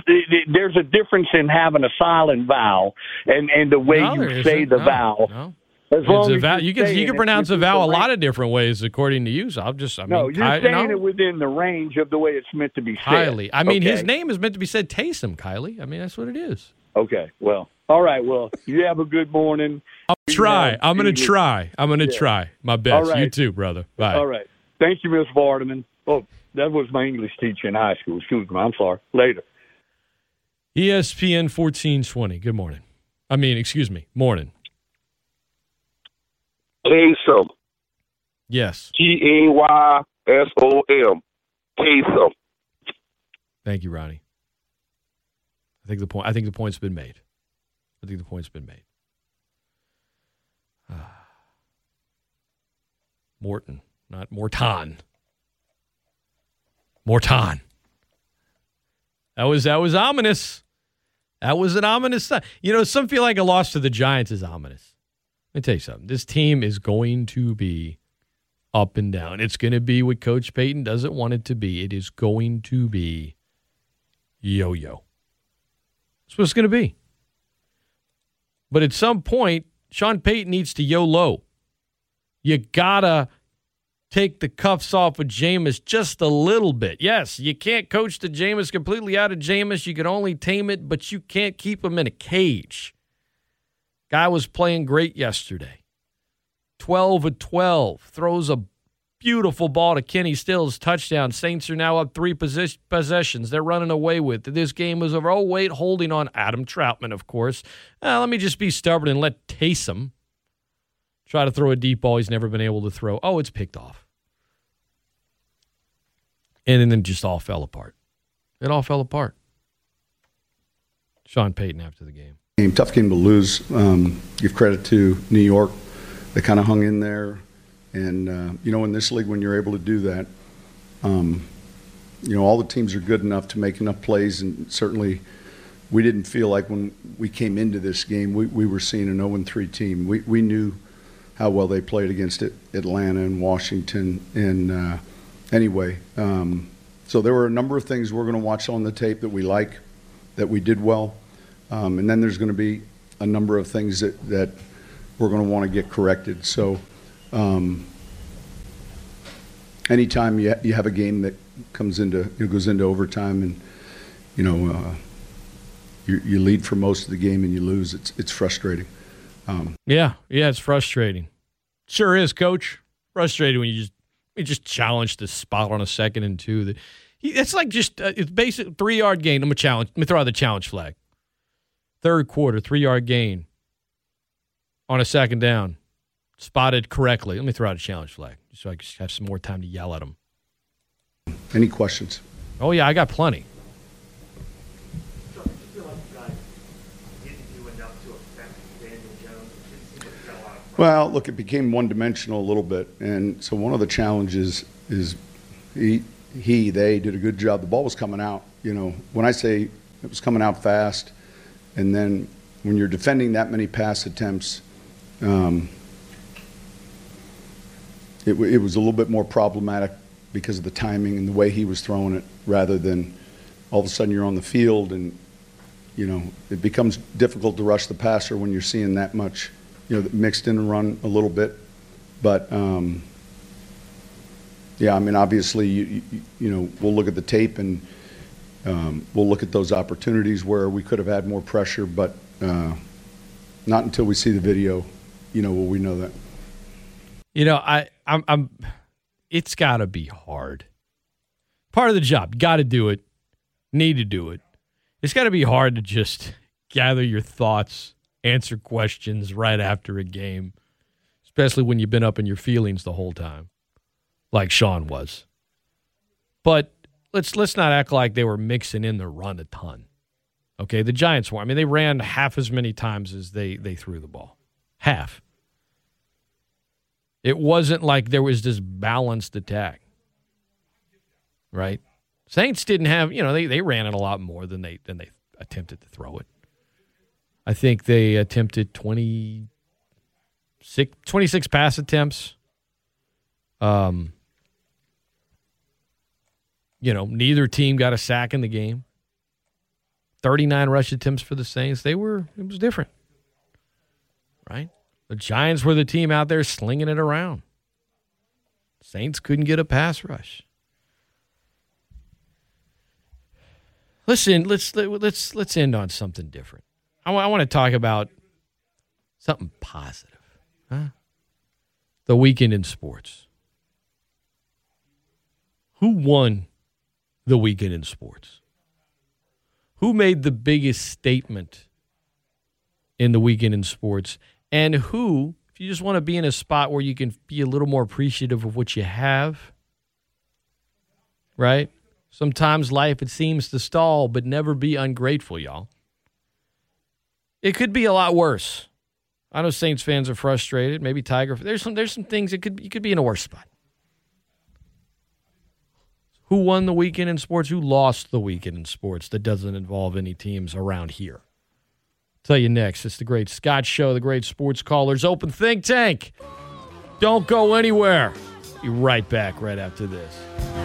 there's a difference in having a silent vowel and and the way No, you say the No, vowel. no. As long as vowel. You can you can pronounce a vowel a lot of different ways according to you. So I'll just, I mean, No, you're saying it within the range of the way it's meant to be said. Kylie. I mean, his name is meant to be said Taysom, Kylie. I mean, that's what it is. Okay, well, all right. Well, you have a good morning. I'll try. I'm going to try. I'm going to Yeah. try my best. You too, brother. Bye. All right. Thank you, Miss Vardaman. Oh, that was my English teacher in high school. Excuse me. I'm sorry. Later. ESPN 1420. Good morning. I mean, excuse me. Morning. Taysom. Yes. T A Y S O M. Taysom. Thank you, Ronnie. I think the point. I think the point's been made. I think the point's been made. Ah. Morton, not Morton. Morton. That was that was ominous. That was an ominous sign. You know, some feel like a loss to the Giants is ominous. Let me tell you something. This team is going to be up and down. It's going to be what Coach Payton doesn't want it to be. It is going to be yo-yo. That's what it's going to be. But at some point, Sean Payton needs to yo-lo. You gotta take the cuffs off of Jameis just a little bit. Yes, you can't coach the Jameis completely out of Jameis. You can only tame it, but you can't keep him in a cage. Guy was playing great yesterday. 12 of 12. Throws a beautiful ball to Kenny Stills. Touchdown. Saints are now up three possessions. They're running away with. This game was over. Oh, wait, holding on Adam Trautman, of course. Uh, let me just be stubborn and let Taysom try to throw a deep ball he's never been able to throw. Oh, it's picked off. And then it just all fell apart. It all fell apart. Sean Payton after the game. Game, tough game to lose. Um, give credit to New York. They kind of hung in there. And, uh, you know, in this league, when you're able to do that, um, you know, all the teams are good enough to make enough plays. And certainly, we didn't feel like when we came into this game, we, we were seeing an 0 3 team. We, we knew how well they played against Atlanta and Washington. And uh, anyway, um, so there were a number of things we're going to watch on the tape that we like, that we did well. Um, and then there's going to be a number of things that, that we're going to want to get corrected. So um, anytime you, you have a game that comes into, you know, goes into overtime and, you know, uh, you, you lead for most of the game and you lose, it's, it's frustrating. Um, yeah, yeah, it's frustrating. Sure is, Coach. Frustrating when you just you just challenge the spot on a second and two. That it's like just uh, it's basic three yard gain. I'm a challenge. Let me throw out the challenge flag. Third quarter, three yard gain on a second down, spotted correctly. Let me throw out a challenge flag so I can have some more time to yell at them. Any questions? Oh yeah, I got plenty. Well, look, it became one dimensional a little bit. And so one of the challenges is he, he, they did a good job. The ball was coming out. You know, when I say it was coming out fast, and then when you're defending that many pass attempts, um, it, it was a little bit more problematic because of the timing and the way he was throwing it rather than all of a sudden you're on the field and, you know, it becomes difficult to rush the passer when you're seeing that much you know, mixed in and run a little bit. But um, yeah, I mean, obviously, you, you, you, know, we'll look at the tape and um, we'll look at those opportunities where we could have had more pressure, but uh, not until we see the video, you know, will we know that. You know, I, I'm, I'm it's got to be hard. Part of the job, got to do it, need to do it. It's got to be hard to just gather your thoughts answer questions right after a game, especially when you've been up in your feelings the whole time, like Sean was. But let's let's not act like they were mixing in the run a ton. Okay, the Giants were. I mean, they ran half as many times as they they threw the ball. Half. It wasn't like there was this balanced attack. Right? Saints didn't have, you know, they, they ran it a lot more than they than they attempted to throw it. I think they attempted 26, 26 pass attempts. Um, you know, neither team got a sack in the game. 39 rush attempts for the Saints. They were, it was different. Right? The Giants were the team out there slinging it around. Saints couldn't get a pass rush. Listen, let's let's let's end on something different. I, w- I want to talk about something positive. Huh? The weekend in sports. Who won the weekend in sports? Who made the biggest statement in the weekend in sports? And who, if you just want to be in a spot where you can be a little more appreciative of what you have, right? Sometimes life it seems to stall, but never be ungrateful, y'all. It could be a lot worse. I know Saints fans are frustrated. Maybe Tiger. There's some. There's some things that could you could be in a worse spot. Who won the weekend in sports? Who lost the weekend in sports? That doesn't involve any teams around here. tell you next. It's the Great Scott Show, the Great Sports Callers Open Think Tank. Don't go anywhere. Be right back right after this.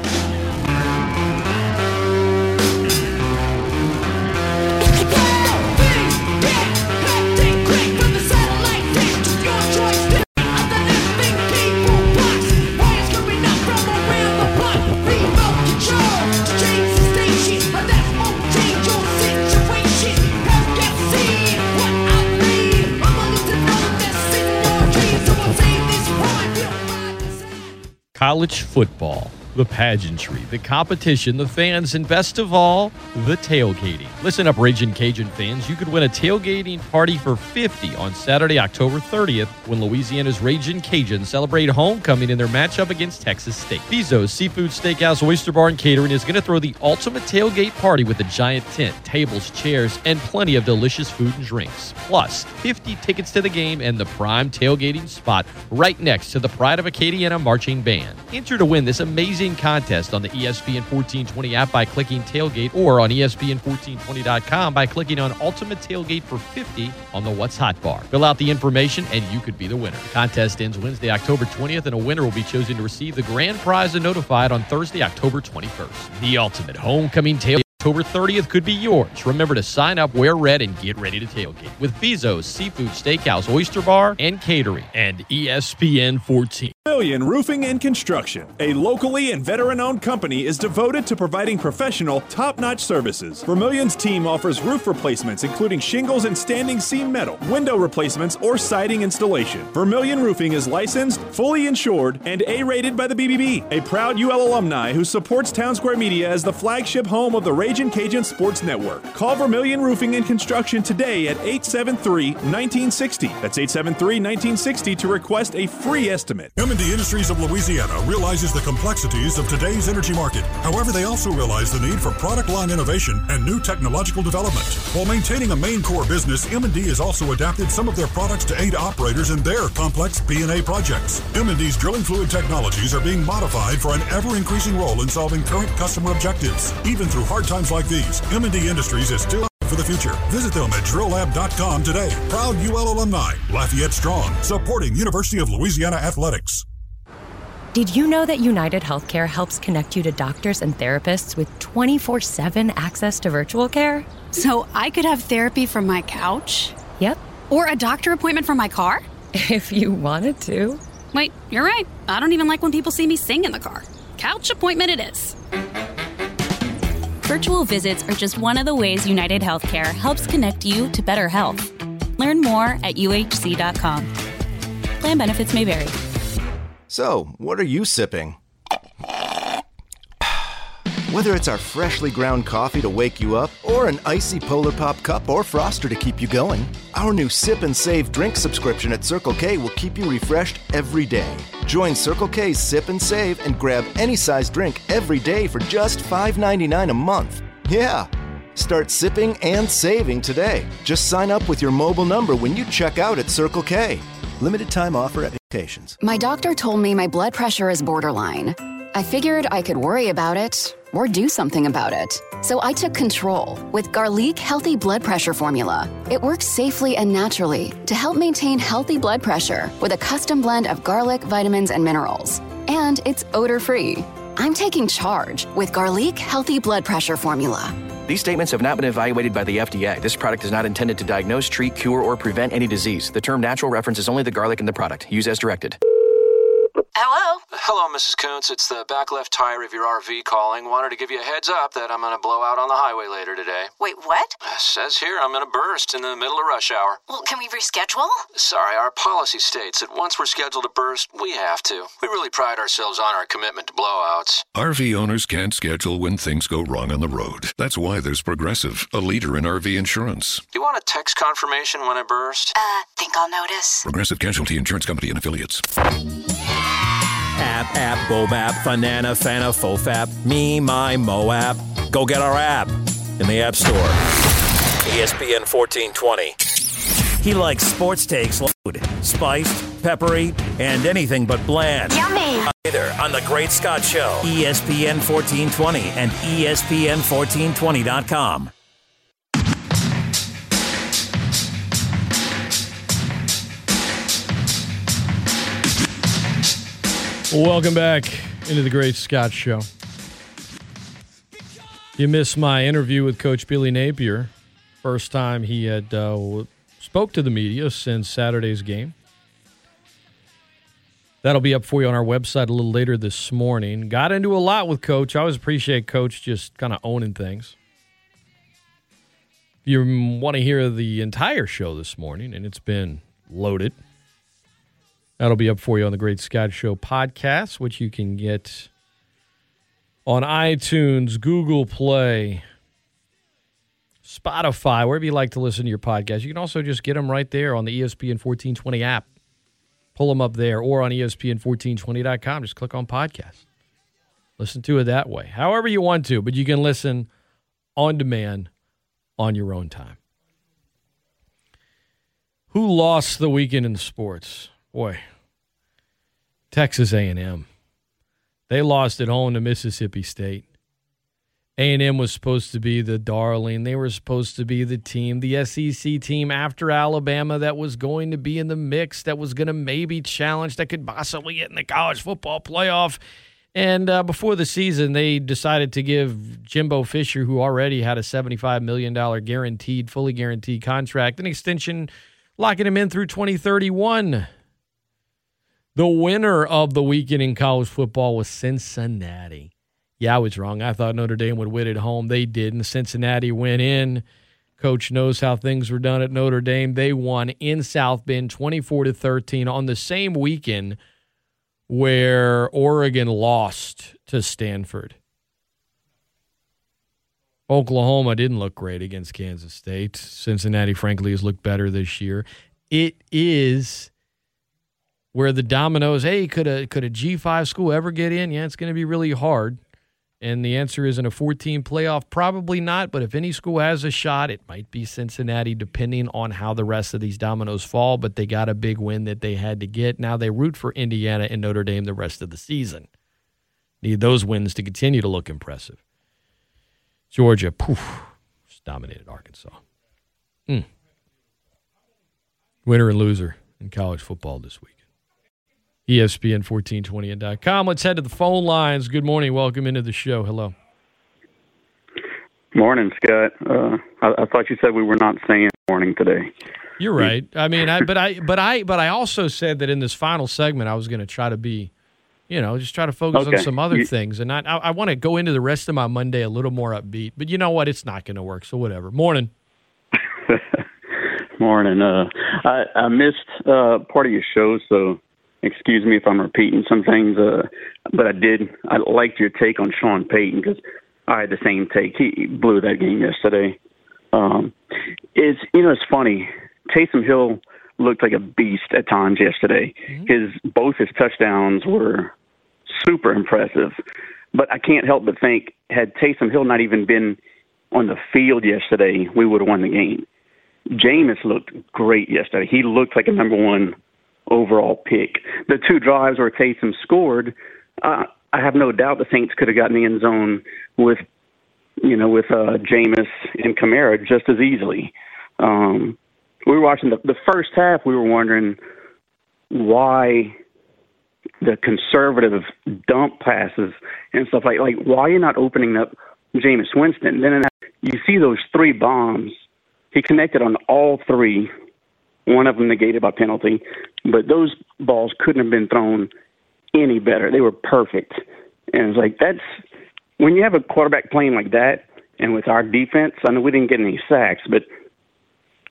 College football, the pageantry, the competition, the fans, and best of all, the tailgating. Listen up, Ragin' Cajun fans. You could win a tailgating party for 50 on Saturday, October 30th, when Louisiana's Ragin' Cajuns celebrate homecoming in their matchup against Texas State. Bezos Seafood Steakhouse, Oyster Bar, and Catering is going to throw the ultimate tailgate party with a giant tent, tables, chairs, and plenty of delicious food and drinks. Plus, 50 tickets to the game and the prime tailgating spot right next to the Pride of Acadiana Marching Band. Enter to win this amazing contest on the ESPN 1420 app by clicking tailgate or on E ESPN1420.com by clicking on Ultimate Tailgate for 50 on the What's Hot bar. Fill out the information and you could be the winner. The contest ends Wednesday, October 20th, and a winner will be chosen to receive the grand prize and notified on Thursday, October 21st. The ultimate homecoming tailgate. October 30th could be yours. Remember to sign up, wear red, and get ready to tailgate with Bezos Seafood Steakhouse, Oyster Bar, and Catering, and ESPN 14. Vermilion Roofing and Construction, a locally and veteran owned company, is devoted to providing professional, top notch services. Vermilion's team offers roof replacements, including shingles and standing seam metal, window replacements, or siding installation. Vermilion Roofing is licensed, fully insured, and A rated by the BBB, a proud UL alumni who supports Town Square Media as the flagship home of the Ragin' Cajun Sports Network. Call Vermilion Roofing and Construction today at 873 1960. That's 873 1960 to request a free estimate. M&D Industries of Louisiana realizes the complexities of today's energy market. However, they also realize the need for product line innovation and new technological development. While maintaining a main core business, M&D has also adapted some of their products to aid operators in their complex P&A projects. M&D's drilling fluid technologies are being modified for an ever-increasing role in solving current customer objectives. Even through hard times like these, M&D Industries is still for the future. Visit them at drilllab.com today. Proud UL alumni, Lafayette Strong, supporting University of Louisiana Athletics. Did you know that United Healthcare helps connect you to doctors and therapists with 24 7 access to virtual care? So I could have therapy from my couch? Yep. Or a doctor appointment from my car? If you wanted to. Wait, you're right. I don't even like when people see me sing in the car. Couch appointment it is. Virtual visits are just one of the ways United Healthcare helps connect you to better health. Learn more at uhc.com. Plan benefits may vary. So, what are you sipping? Whether it's our freshly ground coffee to wake you up, or an icy Polar Pop cup or froster to keep you going, our new Sip and Save drink subscription at Circle K will keep you refreshed every day. Join Circle K's Sip and Save and grab any size drink every day for just $5.99 a month. Yeah! Start sipping and saving today. Just sign up with your mobile number when you check out at Circle K. Limited time offer at locations. My doctor told me my blood pressure is borderline. I figured I could worry about it or do something about it. So I took control with Garlique Healthy Blood Pressure Formula. It works safely and naturally to help maintain healthy blood pressure with a custom blend of garlic, vitamins, and minerals. And it's odor free. I'm taking charge with Garlique Healthy Blood Pressure Formula. These statements have not been evaluated by the FDA. This product is not intended to diagnose, treat, cure, or prevent any disease. The term natural references only the garlic in the product. Use as directed. Hello? Hello, Mrs. Kuntz. It's the back left tire of your RV calling. Wanted to give you a heads up that I'm going to blow out on the highway later today. Wait, what? It says here I'm going to burst in the middle of rush hour. Well, can we reschedule? Sorry, our policy states that once we're scheduled to burst, we have to. We really pride ourselves on our commitment to blowouts. RV owners can't schedule when things go wrong on the road. That's why there's Progressive, a leader in RV insurance. You want a text confirmation when I burst? Uh, think I'll notice. Progressive Casualty Insurance Company and affiliates. App, app, Bobap, Fanana, Fana, Fofap, me, my, Moab. Go get our app in the App Store. ESPN 1420. He likes sports takes loaded, spiced, peppery, and anything but bland. Yummy. Either on The Great Scott Show, ESPN 1420, and E ESPN1420.com. Welcome back into the Great Scott Show. You missed my interview with Coach Billy Napier. First time he had uh, spoke to the media since Saturday's game. That'll be up for you on our website a little later this morning. Got into a lot with Coach. I always appreciate Coach just kind of owning things. If you want to hear the entire show this morning, and it's been loaded, that'll be up for you on the Great Scott Show podcast, which you can get on iTunes, Google Play, Spotify, wherever you like to listen to your podcast. You can also just get them right there on the ESPN 1420 app. Pull them up there or on E ESPN1420.com. Just click on podcast. Listen to it that way, however you want to, but you can listen on demand on your own time. Who lost the weekend in sports? Boy, Texas A&M. They lost at home to Mississippi State. A&M was supposed to be the darling. They were supposed to be the team, the SEC team after Alabama that was going to be in the mix, that was going to maybe challenge, that could possibly get in the college football playoff. And uh, before the season, they decided to give Jimbo Fisher, who already had a $75 million guaranteed, fully guaranteed contract, an extension, locking him in through 2031. The winner of the weekend in college football was Cincinnati. Yeah, I was wrong. I thought Notre Dame would win at home. They didn't. Cincinnati went in. Coach knows how things were done at Notre Dame. They won in South Bend 24 to 13 on the same weekend where Oregon lost to Stanford. Oklahoma didn't look great against Kansas State. Cincinnati, frankly, has looked better this year. It is where the dominoes, hey, could a could a G five school ever get in? Yeah, it's going to be really hard. And the answer is in a 14 playoff, probably not. But if any school has a shot, it might be Cincinnati, depending on how the rest of these dominoes fall. But they got a big win that they had to get. Now they root for Indiana and Notre Dame the rest of the season. Need those wins to continue to look impressive. Georgia, poof, dominated Arkansas. Mm. Winner and loser in college football this week. E ESPN 1420.com. Let's head to the phone lines. Good morning. Welcome into the show. Hello. Morning, Scott. Uh, I, I thought you said we were not saying morning today. You're right. I mean, I but I but I but I also said that in this final segment I was going to try to be, you know, just try to focus Okay. on some other You- things, and I I, I want to go into the rest of my Monday a little more upbeat. But you know what? It's not going to work. So whatever. Morning. Morning. Uh, I, I missed uh, part of your show, so excuse me if I'm repeating some things. Uh, but I did. I liked your take on Sean Payton because I had the same take. He blew that game yesterday. Um, it's you know it's funny. Taysom Hill looked like a beast at times yesterday. His both his touchdowns were super impressive. But I can't help but think had Taysom Hill not even been on the field yesterday, we would have won the game. Jameis looked great yesterday. He looked like a number one overall pick. The two drives where Taysom scored, uh, I have no doubt the Saints could have gotten the end zone with, you know, with uh, Jameis and Kamara just as easily. Um, we were watching the, the first half. We were wondering why the conservative dump passes and stuff like like why you're not opening up Jameis Winston? Then you see those three bombs. He connected on all three. One of them negated by penalty, but those balls couldn't have been thrown any better. They were perfect, and it's like that's when you have a quarterback playing like that, and with our defense. I know we didn't get any sacks, but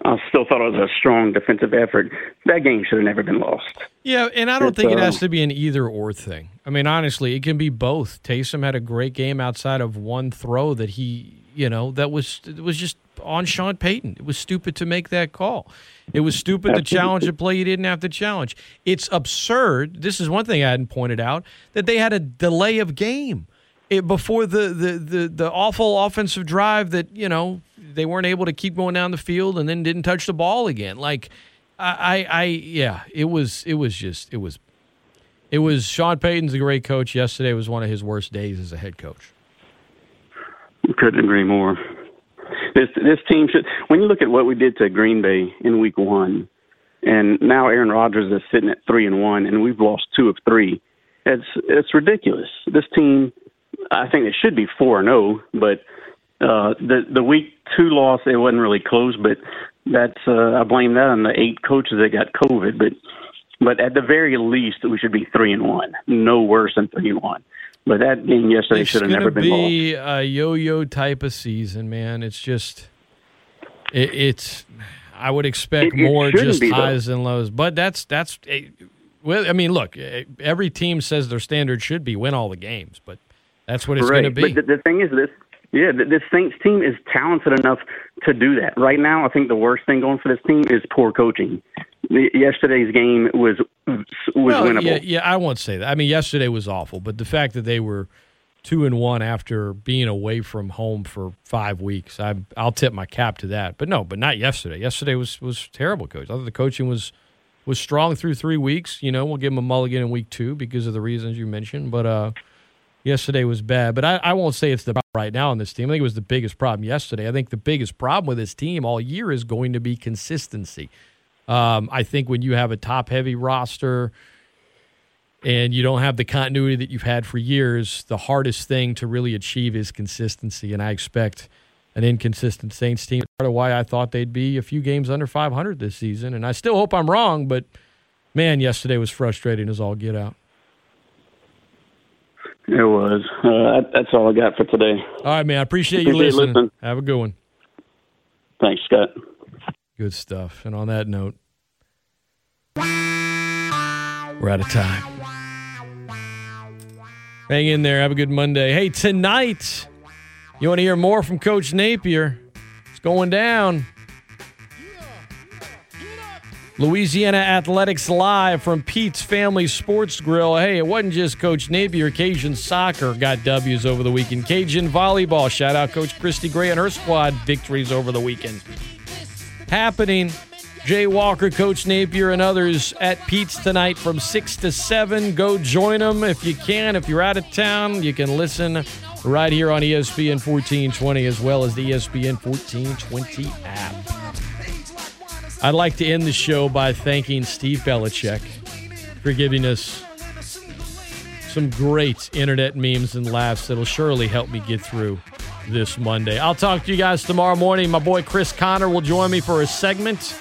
I still thought it was a strong defensive effort. That game should have never been lost. Yeah, and I don't It's, think it um, has to be an either or thing. I mean, honestly, it can be both. Taysom had a great game outside of one throw that he you know, that was it was just on Sean Payton. It was stupid to make that call. It was stupid to challenge a play you didn't have to challenge. It's absurd. This is one thing I hadn't pointed out that they had a delay of game it, before the, the the the awful offensive drive that you know they weren't able to keep going down the field and then didn't touch the ball again. Like I, I, I yeah, it was it was just it was it was Sean Payton's a great coach. Yesterday was one of his worst days as a head coach. Couldn't agree more. This this team should. When you look at what we did to Green Bay in Week One, and now Aaron Rodgers is sitting at three and one, and we've lost two of three. It's it's ridiculous. This team, I think it should be four and zero, but uh, the the Week Two loss it wasn't really close, but that's uh, I blame that on the eight coaches that got COVID, but. But at the very least, we should be three and one, no worse than three and one. But that game yesterday should have never been be lost. a yo-yo type of season, man. It's just it, it's. I would expect It- it more just be, though. highs and lows, but that's that's. eh, Well, I mean, look, eh, every team says their standard should be win all the games, but that's what it's right. going to be. But the, the thing is, this yeah, th- this Saints team is talented enough to do that. Right now, I think the worst thing going for this team is poor coaching. The, yesterday's game was was Well, winnable. Yeah, yeah, I won't say that. I mean, yesterday was awful, but the fact that they were two and one after being away from home for five weeks, I, I'll tip my cap to that. But no, but not yesterday. Yesterday was was terrible, coach. I thought the coaching was was strong through three weeks. You know, we'll give them a mulligan in week two because of the reasons you mentioned. But uh, yesterday was bad. But I, I won't say it's the problem right now on this team. I think it was the biggest problem yesterday. I think the biggest problem with this team all year is going to be consistency. Um, I think when you have a top heavy roster and you don't have the continuity that you've had for years, the hardest thing to really achieve is consistency. And I expect an inconsistent Saints team. Part of why I thought they'd be a few games under 500 this season. And I still hope I'm wrong, but man, yesterday was frustrating as all get out. It was. Uh, that's all I got for today. All right, man. I appreciate you Appreciate you listening. listening. Have a good one. Thanks, Scott. Good stuff. And on that note, we're out of time. Hang in there. Have a good Monday. Hey, tonight, you want to hear more from Coach Napier? It's going down. Louisiana Athletics Live from Pete's Family Sports Grill. Hey, it wasn't just Coach Napier. Cajun Soccer got W's over the weekend. Cajun Volleyball. Shout out Coach Christy Gray and her squad. Victories over the weekend happening. Jay Walker, Coach Napier, and others at Pete's tonight from 6 to 7. Go join them if you can. If you're out of town, you can listen right here on ESPN 1420 as well as the ESPN 1420 app. I'd like to end the show by thanking Steve Belichick for giving us some great internet memes and laughs that'll surely help me get through this Monday. I'll talk to you guys tomorrow morning. My boy Chris Connor will join me for a segment.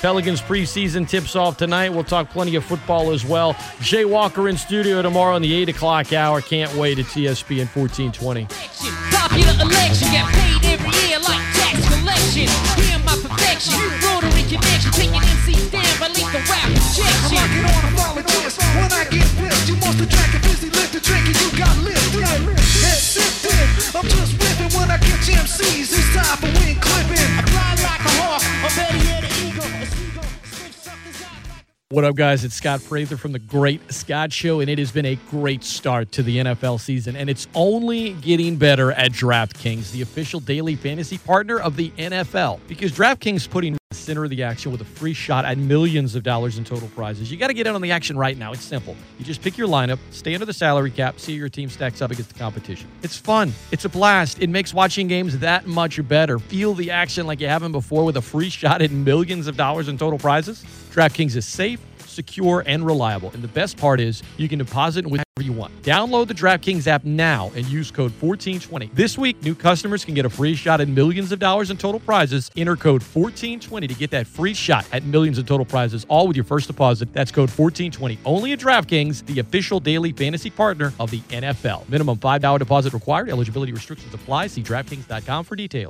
Pelicans preseason tips off tonight. We'll talk plenty of football as well. Jay Walker in studio tomorrow in the 8 o'clock hour. Can't wait. It's E ESPN 1420. Popular election, get paid every year like tax collection. Hear my perfection, rotary connection, taking MCs down by lethal rap injection. I'm rocking on a falling twist. When I get pissed, you must attract a busy lift, a drink, and you got lifted. I'm just ripping when I catch MCs. It's time for clipping. I fly like a hawk, better yet. What up, guys? It's Scott Prather from the Great Scott Show, and it has been a great start to the NFL season, and it's only getting better at DraftKings, the official daily fantasy partner of the NFL. Because DraftKings putting center of the action with a free shot at millions of dollars in total prizes. You got to get in on the action right now. It's simple. You just pick your lineup, stay under the salary cap, see your team stacks up against the competition. It's fun. It's a blast. It makes watching games that much better. Feel the action like you haven't before with a free shot at millions of dollars in total prizes. DraftKings is safe secure, and reliable. And the best part is you can deposit whenever you want. Download the DraftKings app now and use code 1420. This week, new customers can get a free shot at millions of dollars in total prizes. Enter code 1420 to get that free shot at millions in total prizes, all with your first deposit. That's code 1420. Only at DraftKings, the official daily fantasy partner of the NFL. Minimum $5 deposit required. Eligibility restrictions apply. See DraftKings.com for details.